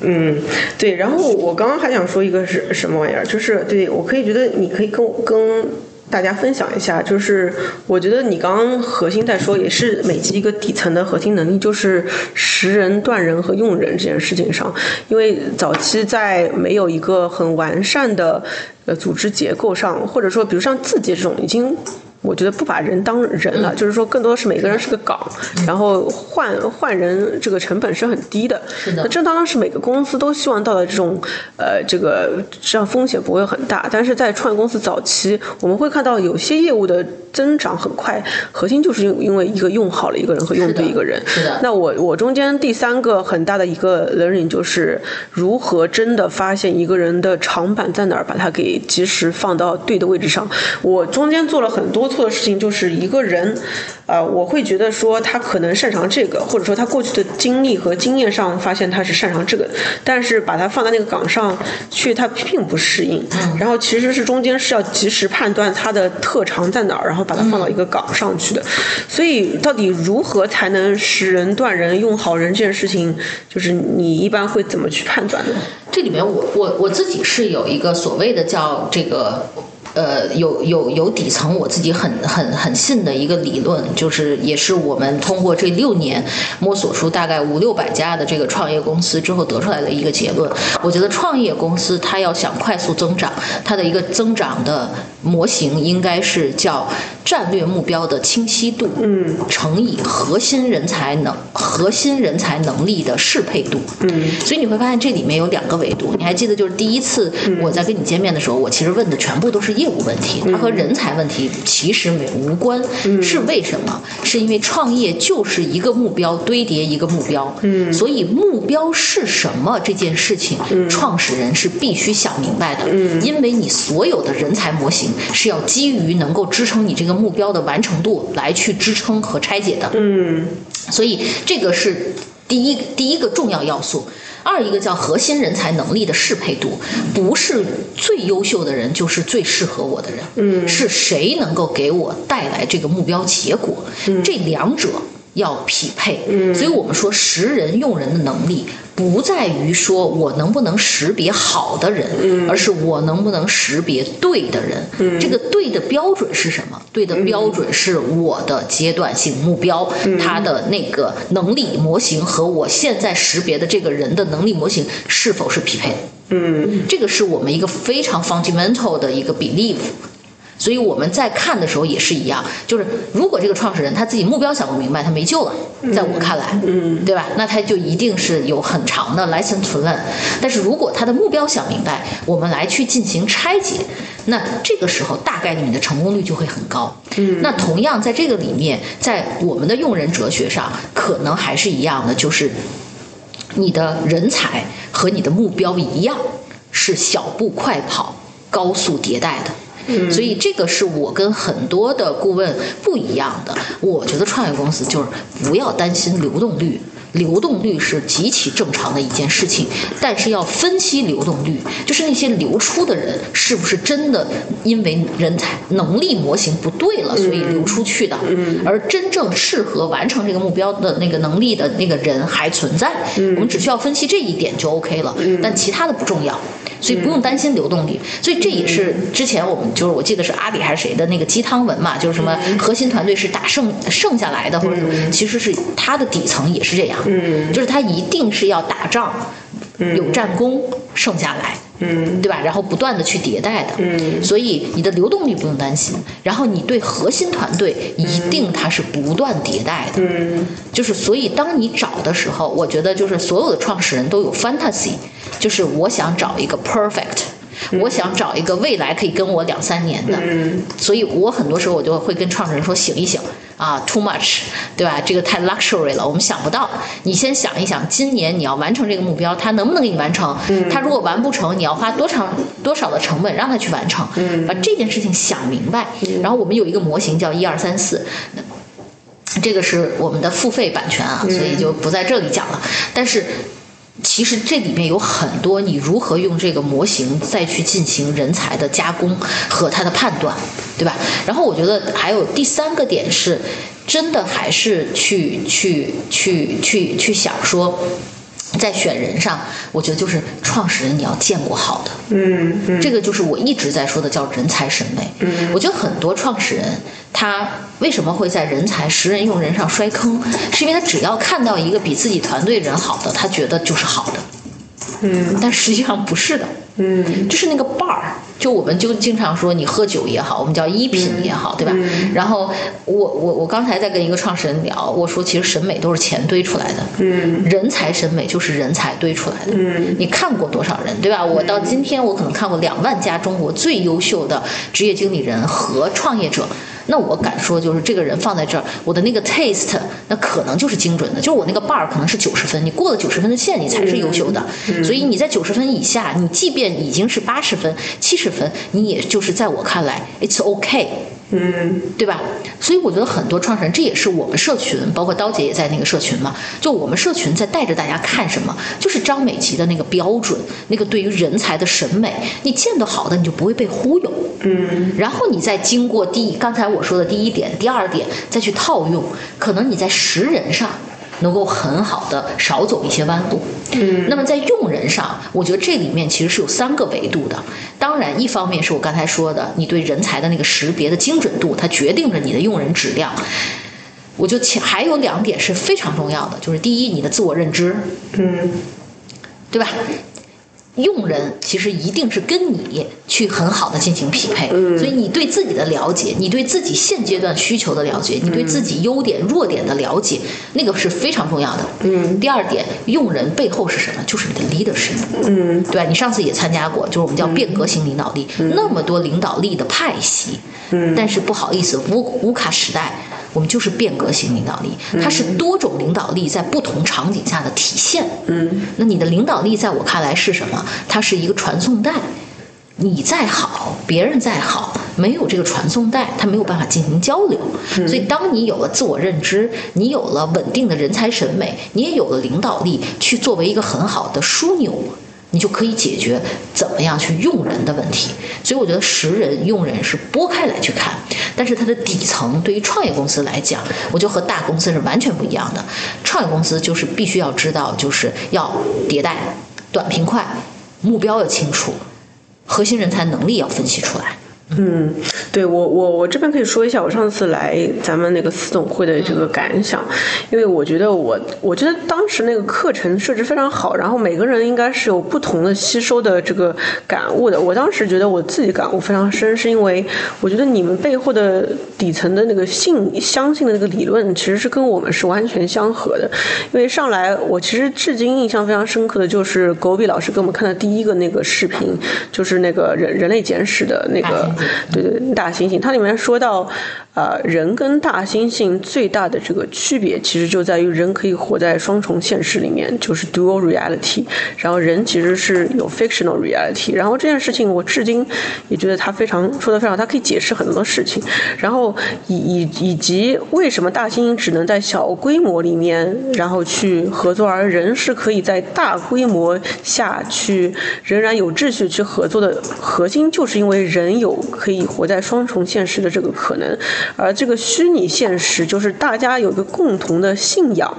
嗯，对。然后我刚刚还想说一个是什么玩意儿，就是对我可以觉得你可以跟我跟。大家分享一下，就是我觉得你刚刚核心在说，也是美籍一个底层的核心能力，就是识人、断人和用人这件事情上。因为早期在没有一个很完善的呃组织结构上，或者说比如像字节这种已经。我觉得不把人当人了，就是说更多是每个人是个岗，然后换换人这个成本是很低的。是的。那这当然是每个公司都希望到的这种，呃，这个这样风险不会很大。但是在创业公司早期，我们会看到有些业务的增长很快，核心就是因因为一个用好了一个人和用对一个人。是的。那我我中间第三个很大的一个 learning 就是如何真的发现一个人的长板在哪儿，把它给及时放到对的位置上。我中间做了很多。错的事情就是一个人，呃，我会觉得说他可能擅长这个，或者说他过去的经历和经验上发现他是擅长这个，但是把他放在那个岗上去，他并不适应。然后其实是中间是要及时判断他的特长在哪儿，然后把他放到一个岗上去的。所以到底如何才能识人断人用好人这件事情，就是你一般会怎么去判断呢？这里面我我我自己是有一个所谓的叫这个。呃，有有有底层，我自己很很很信的一个理论，就是也是我们通过这六年摸索出大概五六百家的这个创业公司之后得出来的一个结论。我觉得创业公司它要想快速增长，它的一个增长的模型应该是叫战略目标的清晰度，嗯，乘以核心人才能核心人才能力的适配度，嗯，所以你会发现这里面有两个维度。你还记得就是第一次我在跟你见面的时候，我其实问的全部都是。业务问题，它和人才问题其实没无关，是为什么？是因为创业就是一个目标堆叠一个目标，嗯。所以目标是什么这件事情，创始人是必须想明白的，嗯。因为你所有的人才模型是要基于能够支撑你这个目标的完成度来去支撑和拆解的，嗯，所以这个是第一第一个重要要素。二一个叫核心人才能力的适配度，不是最优秀的人就是最适合我的人，嗯，是谁能够给我带来这个目标结果，这两者。要匹配，所以我们说识人用人的能力不在于说我能不能识别好的人，而是我能不能识别对的人。这个对的标准是什么？对的标准是我的阶段性目标，他的那个能力模型和我现在识别的这个人的能力模型是否是匹配的？嗯，这个是我们一个非常 fundamental 的一个 belief。所以我们在看的时候也是一样，就是如果这个创始人他自己目标想不明白，他没救了。在我看来，嗯，对吧？那他就一定是有很长的 lesson to learn。但是如果他的目标想明白，我们来去进行拆解，那这个时候大概率你的成功率就会很高。嗯，那同样在这个里面，在我们的用人哲学上，可能还是一样的，就是你的人才和你的目标一样，是小步快跑、高速迭代的。所以这个是我跟很多的顾问不一样的。我觉得创业公司就是不要担心流动率，流动率是极其正常的一件事情。但是要分析流动率，就是那些流出的人是不是真的因为人才能力模型不对了，所以流出去的。而真正适合完成这个目标的那个能力的那个人还存在。我们只需要分析这一点就 OK 了，但其他的不重要。所以不用担心流动率，所以这也是之前我们就是我记得是阿里还是谁的那个鸡汤文嘛，就是什么核心团队是打剩剩下来的，或者其实是它的底层也是这样，就是他一定是要打仗。有战功剩下来。嗯，对吧？然后不断的去迭代的，嗯，所以你的流动率不用担心。然后你对核心团队一定它是不断迭代的，嗯，就是所以当你找的时候，我觉得就是所有的创始人都有 fantasy，就是我想找一个 perfect。我想找一个未来可以跟我两三年的，嗯所以我很多时候我就会跟创始人说醒一醒啊，too much，对吧？这个太 luxury 了，我们想不到。你先想一想，今年你要完成这个目标，他能不能给你完成？他如果完不成，你要花多长多少的成本让他去完成？把这件事情想明白。然后我们有一个模型叫一二三四，这个是我们的付费版权啊，所以就不在这里讲了。但是。其实这里面有很多，你如何用这个模型再去进行人才的加工和他的判断，对吧？然后我觉得还有第三个点是，真的还是去去去去去想说。在选人上，我觉得就是创始人你要见过好的，嗯，这个就是我一直在说的叫人才审美。嗯，我觉得很多创始人他为什么会在人才识人用人上摔坑，是因为他只要看到一个比自己团队人好的，他觉得就是好的，嗯，但实际上不是的。嗯，就是那个 bar，就我们就经常说你喝酒也好，我们叫一品也好，对吧？然后我我我刚才在跟一个创始人聊，我说其实审美都是钱堆出来的，嗯，人才审美就是人才堆出来的，嗯，你看过多少人，对吧？我到今天我可能看过两万家中国最优秀的职业经理人和创业者。那我敢说，就是这个人放在这儿，我的那个 taste，那可能就是精准的，就是我那个 bar 可能是九十分，你过了九十分的线，你才是优秀的。所以你在九十分以下，你即便已经是八十分、七十分，你也就是在我看来，it's okay。嗯，对吧？所以我觉得很多创始人，这也是我们社群，包括刀姐也在那个社群嘛。就我们社群在带着大家看什么，就是张美琪的那个标准，那个对于人才的审美，你见到好的，你就不会被忽悠。嗯，然后你再经过第刚才我说的第一点、第二点，再去套用，可能你在识人上。能够很好的少走一些弯路，嗯，那么在用人上，我觉得这里面其实是有三个维度的。当然，一方面是我刚才说的，你对人才的那个识别的精准度，它决定着你的用人质量。我就前还有两点是非常重要的，就是第一，你的自我认知，嗯，对吧？用人其实一定是跟你去很好的进行匹配，所以你对自己的了解，你对自己现阶段需求的了解，你对自己优点弱点的了解，那个是非常重要的。嗯。第二点，用人背后是什么？就是你的 leadership。嗯。对吧？你上次也参加过，就是我们叫变革型领导力，那么多领导力的派系。嗯。但是不好意思，乌乌卡时代。我们就是变革型领导力，它是多种领导力在不同场景下的体现。嗯，那你的领导力在我看来是什么？它是一个传送带。你再好，别人再好，没有这个传送带，他没有办法进行交流。所以，当你有了自我认知，你有了稳定的人才审美，你也有了领导力，去作为一个很好的枢纽。你就可以解决怎么样去用人的问题，所以我觉得识人用人是拨开来去看，但是它的底层对于创业公司来讲，我就和大公司是完全不一样的。创业公司就是必须要知道，就是要迭代、短平快，目标要清楚，核心人才能力要分析出来。嗯，对我我我这边可以说一下我上次来咱们那个司总会的这个感想，因为我觉得我我觉得当时那个课程设置非常好，然后每个人应该是有不同的吸收的这个感悟的。我当时觉得我自己感悟非常深，是因为我觉得你们背后的底层的那个信相信的那个理论其实是跟我们是完全相合的。因为上来我其实至今印象非常深刻的就是狗比老师给我们看的第一个那个视频，就是那个人人类简史的那个。对对，大猩猩，它里面说到。呃，人跟大猩猩最大的这个区别，其实就在于人可以活在双重现实里面，就是 dual reality。然后人其实是有 fictional reality。然后这件事情，我至今也觉得他非常说的非常，他可以解释很多事情。然后以以以及为什么大猩猩只能在小规模里面然后去合作，而人是可以在大规模下去仍然有秩序去合作的核心，就是因为人有可以活在双重现实的这个可能，而这个虚拟现实就是大家有一个共同的信仰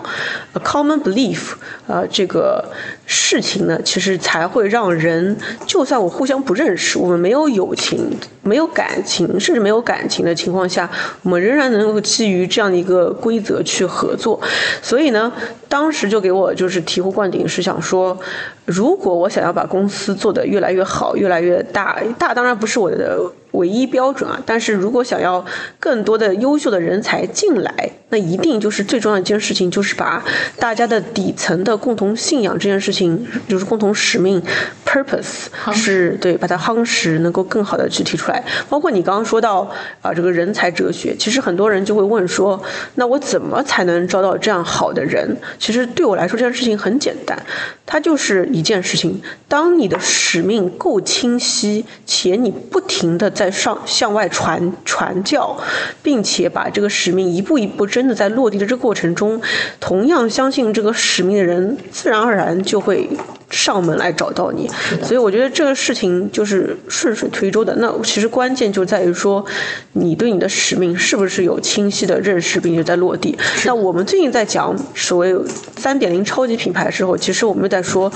，a common belief，呃，这个事情呢，其实才会让人，就算我互相不认识，我们没有友情、没有感情，甚至没有感情的情况下，我们仍然能够基于这样的一个规则去合作。所以呢，当时就给我就是醍醐灌顶，是想说。如果我想要把公司做得越来越好、越来越大，大当然不是我的。work. 唯一标准啊！但是如果想要更多的优秀的人才进来，那一定就是最重要的一件事情，就是把大家的底层的共同信仰这件事情，就是共同使命 （purpose） 是对把它夯实，能够更好的去提出来。包括你刚刚说到啊，这个人才哲学，其实很多人就会问说，那我怎么才能招到这样好的人？其实对我来说，这件事情很简单，它就是一件事情：当你的使命够清晰，且你不停的在在上向外传传教，并且把这个使命一步一步真的在落地的这个过程中，同样相信这个使命的人，自然而然就会。上门来找到你，所以我觉得这个事情就是顺水推舟的。那其实关键就在于说，你对你的使命是不是有清晰的认识，并且在落地。那我们最近在讲所谓三点零超级品牌的时候，其实我们在说，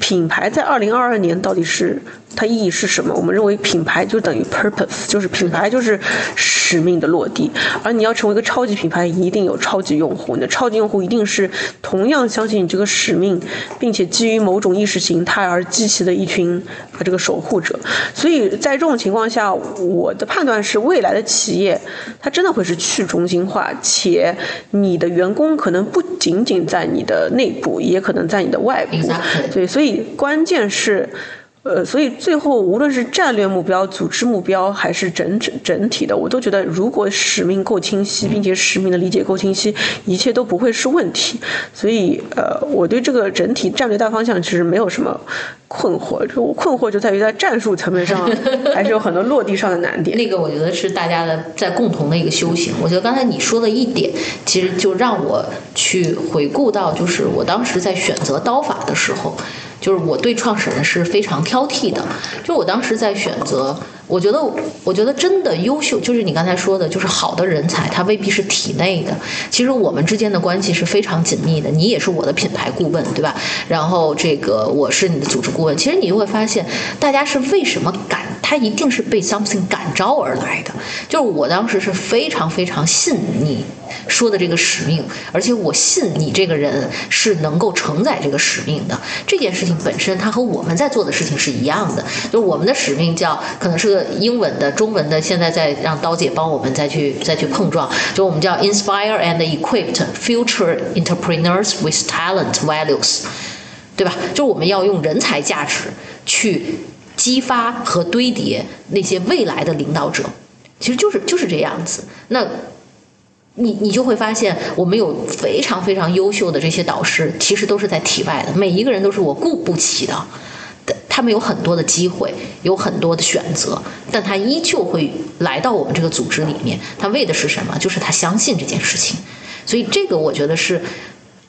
品牌在二零二二年到底是它意义是什么？我们认为品牌就等于 purpose，就是品牌就是使命的落地。而你要成为一个超级品牌，一定有超级用户，你的超级用户一定是同样相信你这个使命，并且基于某。种意识形态而激起的一群啊这个守护者，所以在这种情况下，我的判断是，未来的企业它真的会是去中心化，且你的员工可能不仅仅在你的内部，也可能在你的外部。对，所以关键是。呃，所以最后无论是战略目标、组织目标，还是整整整体的，我都觉得，如果使命够清晰，并且使命的理解够清晰，一切都不会是问题。所以，呃，我对这个整体战略大方向其实没有什么困惑。就我困惑就在于在战术层面上，<laughs> 还是有很多落地上的难点。那个我觉得是大家的在共同的一个修行。我觉得刚才你说的一点，其实就让我去回顾到，就是我当时在选择刀法的时候。就是我对创始人是非常挑剔的，就我当时在选择，我觉得，我觉得真的优秀，就是你刚才说的，就是好的人才，他未必是体内的。其实我们之间的关系是非常紧密的，你也是我的品牌顾问，对吧？然后这个我是你的组织顾问，其实你就会发现，大家是为什么感，他一定是被 something 感召而来的。就是我当时是非常非常信你。说的这个使命，而且我信你这个人是能够承载这个使命的。这件事情本身，它和我们在做的事情是一样的。就是我们的使命叫，可能是个英文的、中文的，现在在让刀姐帮我们再去再去碰撞。就我们叫 inspire and equipped future entrepreneurs with talent values，对吧？就我们要用人才价值去激发和堆叠那些未来的领导者，其实就是就是这样子。那。你你就会发现，我们有非常非常优秀的这些导师，其实都是在体外的，每一个人都是我雇不起的，他们有很多的机会，有很多的选择，但他依旧会来到我们这个组织里面，他为的是什么？就是他相信这件事情，所以这个我觉得是。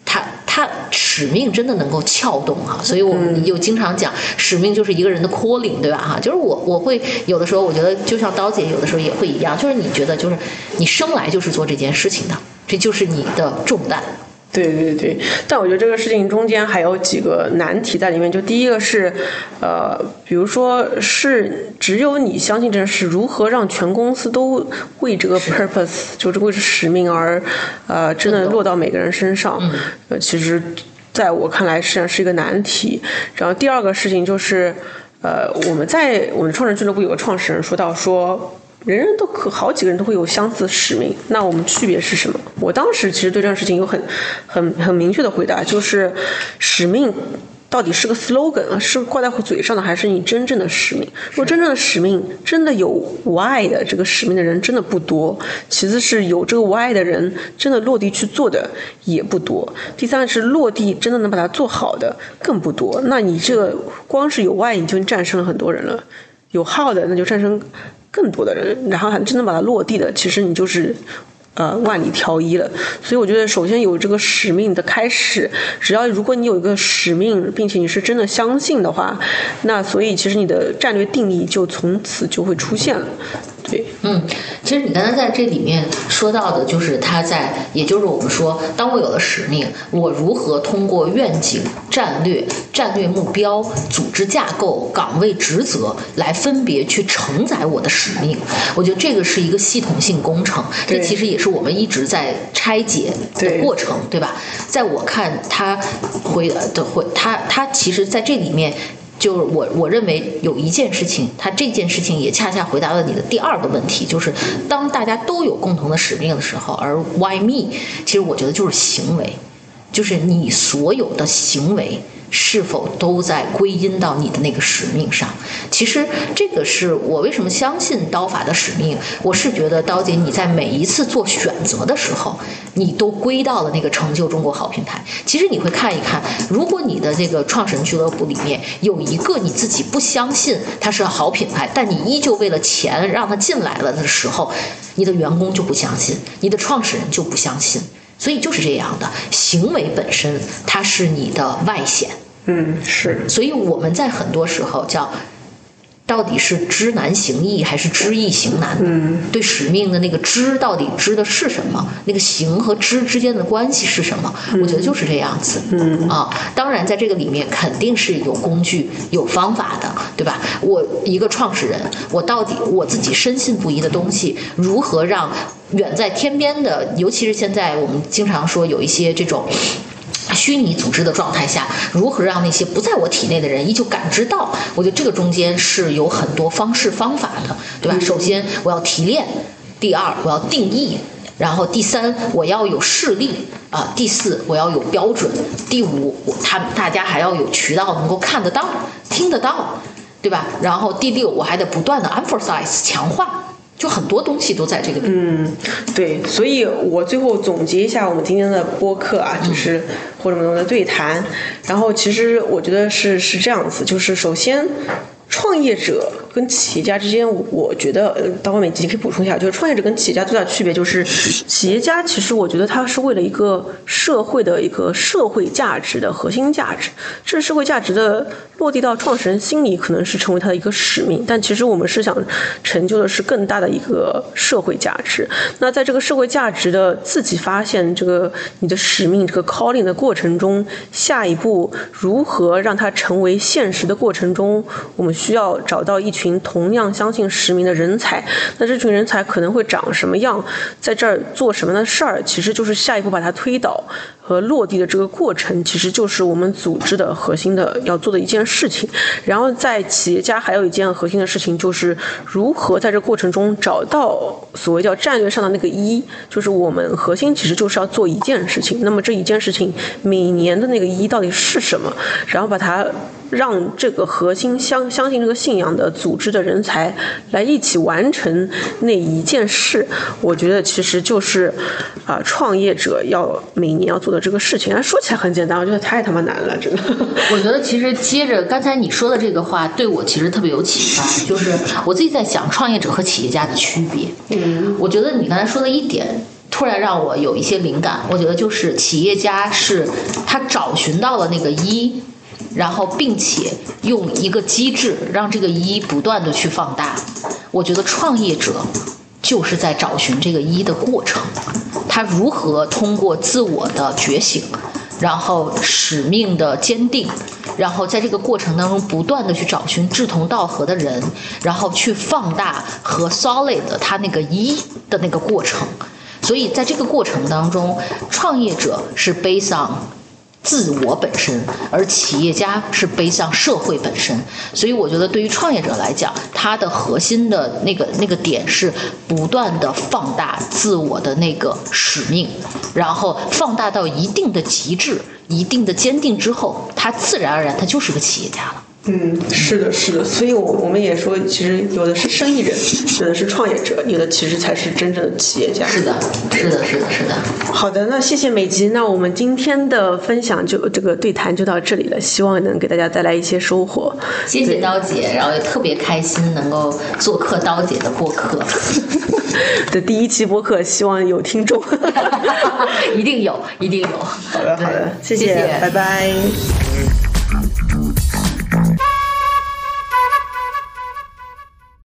他他使命真的能够撬动哈，所以我们又经常讲，使命就是一个人的 calling，对吧哈？就是我我会有的时候，我觉得就像刀姐有的时候也会一样，就是你觉得就是你生来就是做这件事情的，这就是你的重担。对对对，但我觉得这个事情中间还有几个难题在里面。就第一个是，呃，比如说是只有你相信这件事，如何让全公司都为这个 purpose，就这个使命而，呃，真的落到每个人身上？呃，其实在我看来实际上是一个难题。然后第二个事情就是，呃，我们在我们创始人俱乐部有个创始人说到说。人人都可，好几个人都会有相似的使命。那我们区别是什么？我当时其实对这件事情有很、很、很明确的回答，就是使命到底是个 slogan 啊，是挂在嘴上的，还是你真正的使命？如果真正的使命真的有 why 的这个使命的人真的不多。其次是有这个 why 的人真的落地去做的也不多。第三个是落地真的能把它做好的更不多。那你这个光是有 why 你就战胜了很多人了，有 how 的那就战胜。更多的人，然后还真的把它落地的，其实你就是呃，万里挑一了，所以我觉得首先有这个使命的开始，只要如果你有一个使命，并且你是真的相信的话，那所以其实你的战略定义就从此就会出现了。对，嗯，其实你刚才在这里面说到的，就是他在，也就是我们说，当我有了使命，我如何通过愿景、战略、战略目标、组织架构、岗位职责来分别去承载我的使命？我觉得这个是一个系统性工程，这其实也是我们一直在拆解的过程，对吧？在我看，他回的回，他他其实在这里面。就是我我认为有一件事情，他这件事情也恰恰回答了你的第二个问题，就是当大家都有共同的使命的时候，而 Why me？其实我觉得就是行为，就是你所有的行为。是否都在归因到你的那个使命上？其实这个是我为什么相信刀法的使命。我是觉得刀姐你在每一次做选择的时候，你都归到了那个成就中国好品牌。其实你会看一看，如果你的这个创始人俱乐部里面有一个你自己不相信它是好品牌，但你依旧为了钱让他进来了的时候，你的员工就不相信，你的创始人就不相信。所以就是这样的行为本身，它是你的外显。嗯，是。所以我们在很多时候叫，到底是知难行易还是知易行难？嗯，对使命的那个知到底知的是什么？那个行和知之间的关系是什么？我觉得就是这样子。嗯啊，当然在这个里面肯定是有工具、有方法的，对吧？我一个创始人，我到底我自己深信不疑的东西，如何让？远在天边的，尤其是现在我们经常说有一些这种虚拟组织的状态下，如何让那些不在我体内的人依旧感知到？我觉得这个中间是有很多方式方法的，对吧？首先我要提炼，第二我要定义，然后第三我要有势例啊，第四我要有标准，第五我他大家还要有渠道能够看得到、听得到，对吧？然后第六我还得不断的 emphasize 强化。就很多东西都在这个里。嗯，对，所以我最后总结一下我们今天的播客啊，就是或者我们的对谈。然后其实我觉得是是这样子，就是首先创业者。跟企业家之间，我觉得，呃，到外面几可以补充一下，就是创业者跟企业家最大的区别就是，企业家其实我觉得他是为了一个社会的一个社会价值的核心价值，这社会价值的落地到创始人心里，可能是成为他的一个使命。但其实我们是想成就的是更大的一个社会价值。那在这个社会价值的自己发现这个你的使命这个 calling 的过程中，下一步如何让它成为现实的过程中，我们需要找到一群。群同样相信实名的人才，那这群人才可能会长什么样，在这儿做什么的事儿，其实就是下一步把它推倒和落地的这个过程，其实就是我们组织的核心的要做的一件事情。然后在企业家还有一件核心的事情，就是如何在这过程中找到所谓叫战略上的那个一，就是我们核心其实就是要做一件事情。那么这一件事情每年的那个一到底是什么？然后把它。让这个核心相相信这个信仰的组织的人才来一起完成那一件事，我觉得其实就是啊，创业者要每年要做的这个事情。说起来很简单，我觉得太他妈难了，真的。我觉得其实接着刚才你说的这个话，对我其实特别有启发。就是我自己在想创业者和企业家的区别。嗯，我觉得你刚才说的一点，突然让我有一些灵感。我觉得就是企业家是他找寻到了那个一。然后，并且用一个机制让这个一不断的去放大。我觉得创业者就是在找寻这个一的过程，他如何通过自我的觉醒，然后使命的坚定，然后在这个过程当中不断的去找寻志同道合的人，然后去放大和 solid 他那个一的那个过程。所以在这个过程当中，创业者是 based on。自我本身，而企业家是背向社会本身，所以我觉得对于创业者来讲，他的核心的那个那个点是不断的放大自我的那个使命，然后放大到一定的极致、一定的坚定之后，他自然而然他就是个企业家了。嗯，是的，是的，所以，我我们也说，其实有的是生意人，有的是创业者，有的其实才是真正的企业家。是的，是的，是的，是的。好的，那谢谢美吉，那我们今天的分享就这个对谈就到这里了，希望能给大家带来一些收获。谢谢刀姐，然后也特别开心能够做客刀姐的播客。<laughs> 的第一期播客，希望有听众。<laughs> 一定有，一定有。好的，好的，谢谢，拜拜。